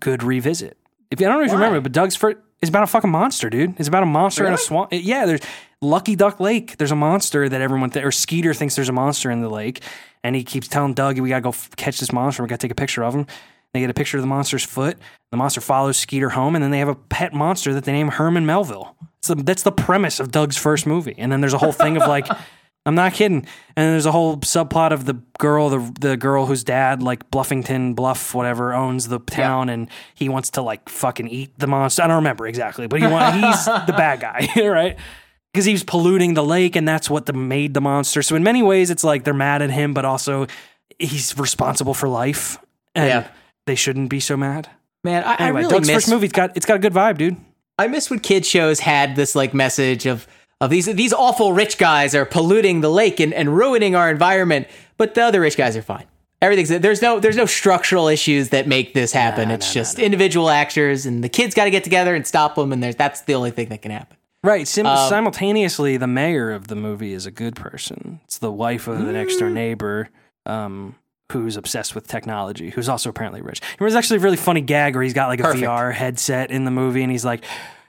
good revisit. If I don't know if you remember, but Doug's first is about a fucking monster, dude. It's about a monster in a Really? swamp. Yeah, there's Lucky Duck Lake. There's a monster that everyone th- or Skeeter thinks there's a monster in the lake, and he keeps telling Doug, "We gotta go f- catch this monster. We gotta take a picture of him." They get a picture of the monster's foot. The monster follows Skeeter home, and then they have a pet monster that they name Herman Melville. So that's the premise of Doug's first movie. And then there's a whole thing of like, I'm not kidding. And there's a whole subplot of the girl, the the girl whose dad, like Bluffington Bluff, whatever, owns the town, and he wants to like fucking eat the monster. I don't remember exactly, but he want, he's [LAUGHS] the bad guy, [LAUGHS] right? Because he's polluting the lake, and that's what the, made the monster. So in many ways, it's like they're mad at him, but also he's responsible for life, and Yeah. they shouldn't be so mad. Man, I, Anyway, I really Doug's miss first movie, it's got it's got a good vibe, dude. I miss when kid shows had this like message of of these these awful rich guys are polluting the lake and, and ruining our environment, but the other rich guys are fine. Everything's there's no there's no structural issues that make this happen. it's just individual actors and the kids got to get together and stop them, and there's that's the only thing that can happen. Right. Sim- Um, simultaneously, the mayor of the movie is a good person. It's the wife of the next door neighbor, um, who's obsessed with technology, who's also apparently rich. And there's actually a really funny gag where he's got like a Perfect. VR headset in the movie, and he's like,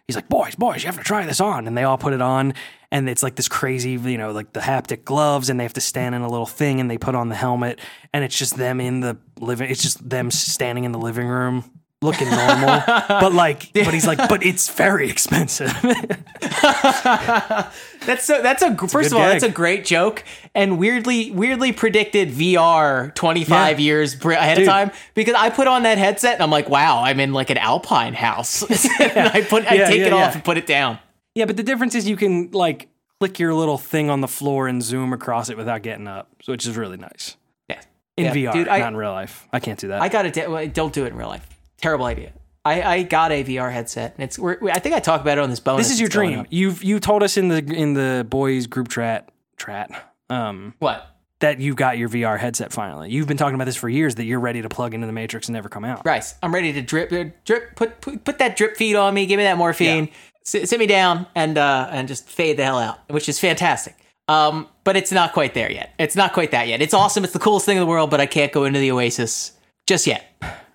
he's like, boys, boys, you have to try this on, and they all put it on, and it's like this crazy, you know, like the haptic gloves, and they have to stand in a little thing, and they put on the helmet, and it's just them in the living, it's just them standing in the living room. Looking normal, but like, [LAUGHS] but he's like, but it's very expensive. [LAUGHS] [LAUGHS] That's so that's a first good of all that's a great joke and weirdly weirdly predicted VR 25 Yeah. years ahead Dude. of time because I put on that headset and I'm like wow I'm in like an alpine house and I put I Yeah, take yeah, it off and put it down. Yeah, but the difference is you can like click your little thing on the floor and zoom across it without getting up, which is really nice Yeah. in VR, dude, I- not in real life. I can't do that. I got to well, don't do it in real life. Terrible idea. I, I got a VR headset and it's we're, I think I talked about it on this bonus. this is your dream. You've you told us in the in the boys group chat chat um, What? that you've got your VR headset finally. You've been talking about this for years that you're ready to plug into the Matrix and never come out. Bryce, I'm ready to drip, uh, drip, put, put put that drip feed on me. Give me that morphine. Sit, sit me down and uh, and just fade the hell out, which is fantastic. Um, but it's not quite there yet. It's not quite that yet. It's awesome. It's the coolest thing in the world, but I can't go into the Oasis just yet.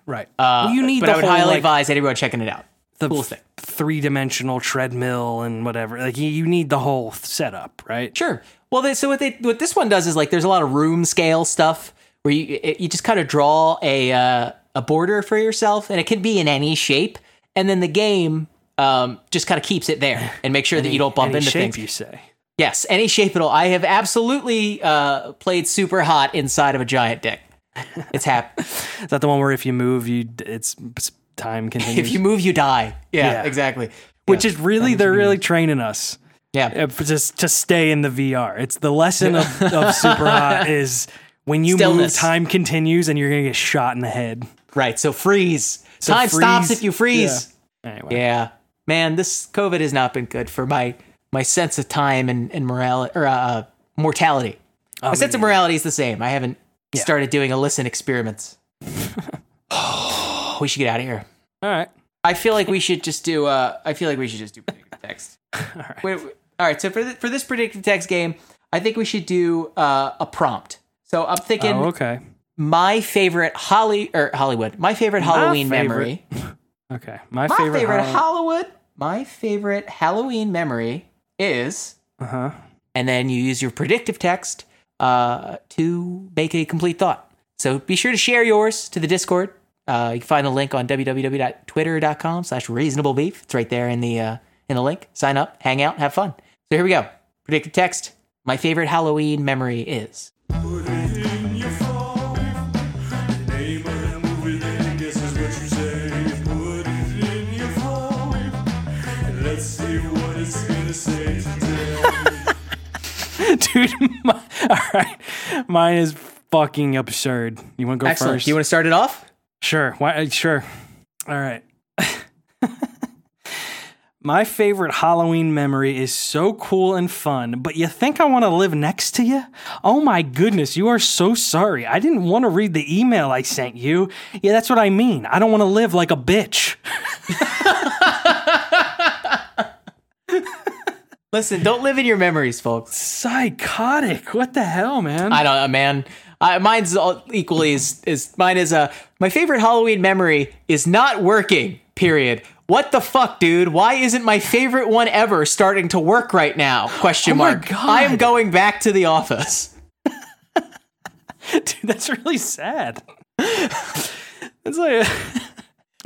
Right. Uh, well, you need but I would whole highly like, advise anyone checking it out. the coolest thing. three dimensional treadmill and whatever. Like you, you need the whole setup, right? Sure. Well, they, so what they what this one does is like there's a lot of room scale stuff where you it, you just kind of draw a uh, a border for yourself, and it can be in any shape, and then the game um, just kind of keeps it there and make sure that you don't bump Any into shape, things. You say. Yes, any shape at all. I have absolutely uh, played Superhot inside of a giant dick. It's happened. Is that the one where if you move, you it's, time [LAUGHS] continues? if you move, you die. Yeah, Yeah. exactly. which is really they're really training us Yeah. uh, for just to stay in the VR. It's the lesson of, of [LAUGHS] Superhot is when you Stillness. move, time continues and you're gonna get shot in the head. Right. So freeze. So Time stops freeze. if you freeze. Anyway, Yeah. Man, this COVID has not been good for my my sense of time and, and morality or uh, mortality. Oh, my sense of morality is the same. I haven't started doing illicit experiments. we should get out of here. all right. I feel like we should just do. Uh, I feel like we should just do predictive text. [LAUGHS] all right. Wait, wait. all right. So for for this predictive text game, I think we should do uh, a prompt. So I'm thinking Oh, okay. my favorite Holly or Hollywood, my favorite Halloween favorite memory. [LAUGHS] Okay. My, My favorite. favorite, Hall- Hollywood. My favorite Halloween memory is, uh-huh. and then you use your predictive text uh, to make a complete thought. So be sure to share yours to the Discord. Uh, you can find the link on www.twitter.com slash reasonable beef. It's right there in the uh, in the link. Sign up, hang out, have fun. So here we go. Predicted text. My favorite Halloween memory is. [LAUGHS] Dude, [LAUGHS] my, all right. Mine is fucking absurd. You want to go Excellent. first? You want to start it off? Sure. Why? uh, Sure. All right. [LAUGHS] My favorite Halloween memory is so cool and fun, but you think I want to live next to you? Oh my goodness, you are so sorry. I didn't want to read the email I sent you. Yeah, that's what I mean. I don't want to live like a bitch. Listen, don't live in your memories, folks. Psychotic. What the hell, man? I don't know, man. I, mine's all equally is is mine is a my favorite Halloween memory is not working. Period. What the fuck, dude? Why isn't my favorite one ever starting to work right now? Question Oh mark. God. I am going back to the office. [LAUGHS] Dude, that's really sad. [LAUGHS] It's like [LAUGHS]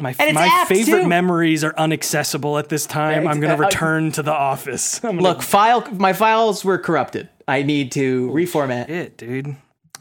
my it's my favorite too. memories are unaccessible at this time. I'm going to return to the office. [LAUGHS] Look, file my files were corrupted. I need to reformat. it, dude.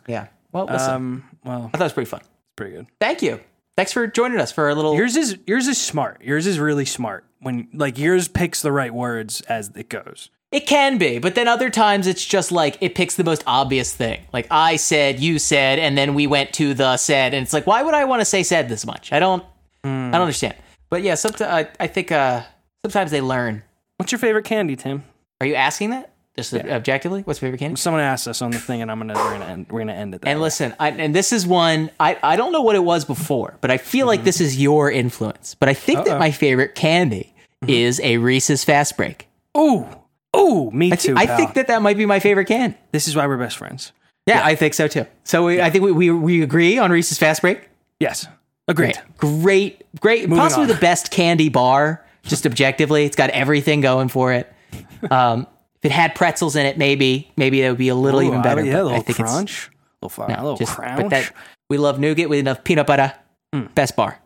Yeah. Well, listen, Um, well, I thought it was pretty fun. it's pretty good. Thank you. Thanks for joining us for our little. Yours is yours is smart. Yours is really smart. When like yours picks the right words as it goes. It can be, but then other times it's just like it picks the most obvious thing. Like I said, you said, and then we went to the said, and it's like, why would I want to say said this much? I don't, Hmm. I don't understand. But yeah, sometimes I, I think uh, sometimes they learn. What's your favorite candy, Tim? Are you asking that? Just objectively, what's your favorite candy? Someone asked us on the thing, and I'm gonna we're gonna end, we're gonna end it. And way. listen, I, and this is one I, I don't know what it was before, but I feel like mm-hmm. this is your influence. But I think that my favorite candy mm-hmm. is a Reese's Fast Break. ooh, ooh, me I, too. I pal. think that that might be my favorite candy. this is why we're best friends. Yeah, I think so too. So we, I think we, we we agree on Reese's Fast Break. Yes, agreed. Great, great, Moving possibly on. the best candy bar. Just objectively, it's got everything going for it. Um, if it had pretzels in it, maybe maybe it would be a little Ooh, even I- better. yeah, a little I think crunch, little, fire, a little just- crunch. but that we love nougat with enough peanut butter. Mm. Best bar,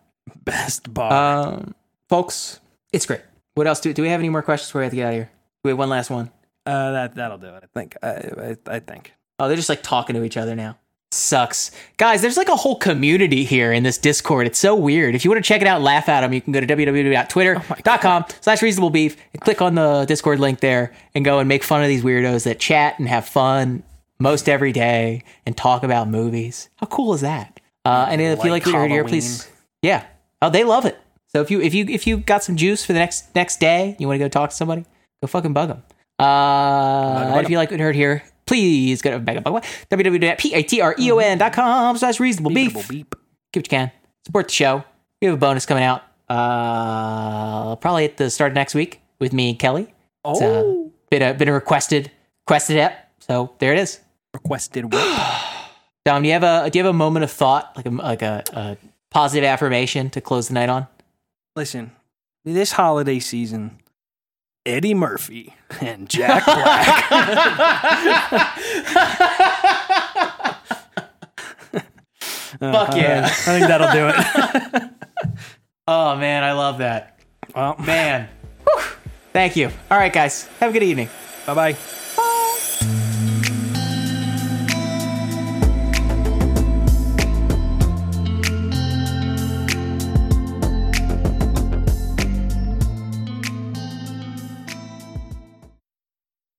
best bar. um, folks. It's great. What else do do we have? Any more questions before we have to get out of here? Do we have one last one? Uh, that that'll do it. I think. I I, I think. Oh, they're just like talking to each other now. Sucks. Guys, there's like a whole community here in this Discord. It's so weird. If you want to check it out and laugh at them, you can go to www.twitter.com slash reasonable beef and click on the Discord link there and go and make fun of these weirdos that chat and have fun most every day and talk about movies. How cool is that? Uh, and if you Like like what you heard here, please. Yeah. Oh, they love it. So if you if you if you got some juice for the next next day, you want to go talk to somebody, go fucking bug them. Uh, if you like what you heard here, please go to www.patreon.com slash reasonable beef. Beep. Give what you can. Support the show. We have a bonus coming out uh, probably at the start of next week with me and Kelly. It's uh, Oh, been a, been a requested requested ep. So there it is. requested whip. [GASPS] Dom, do you have a do you have a moment of thought, like a like a, a positive affirmation to close the night on? Listen, this holiday season, Eddie Murphy and Jack Black. [LAUGHS] Uh, Fuck yeah. I think that'll do it. [LAUGHS] Oh man, I love that. well, Man. Whew. Thank you. All right, guys. Have a good evening. bye bye.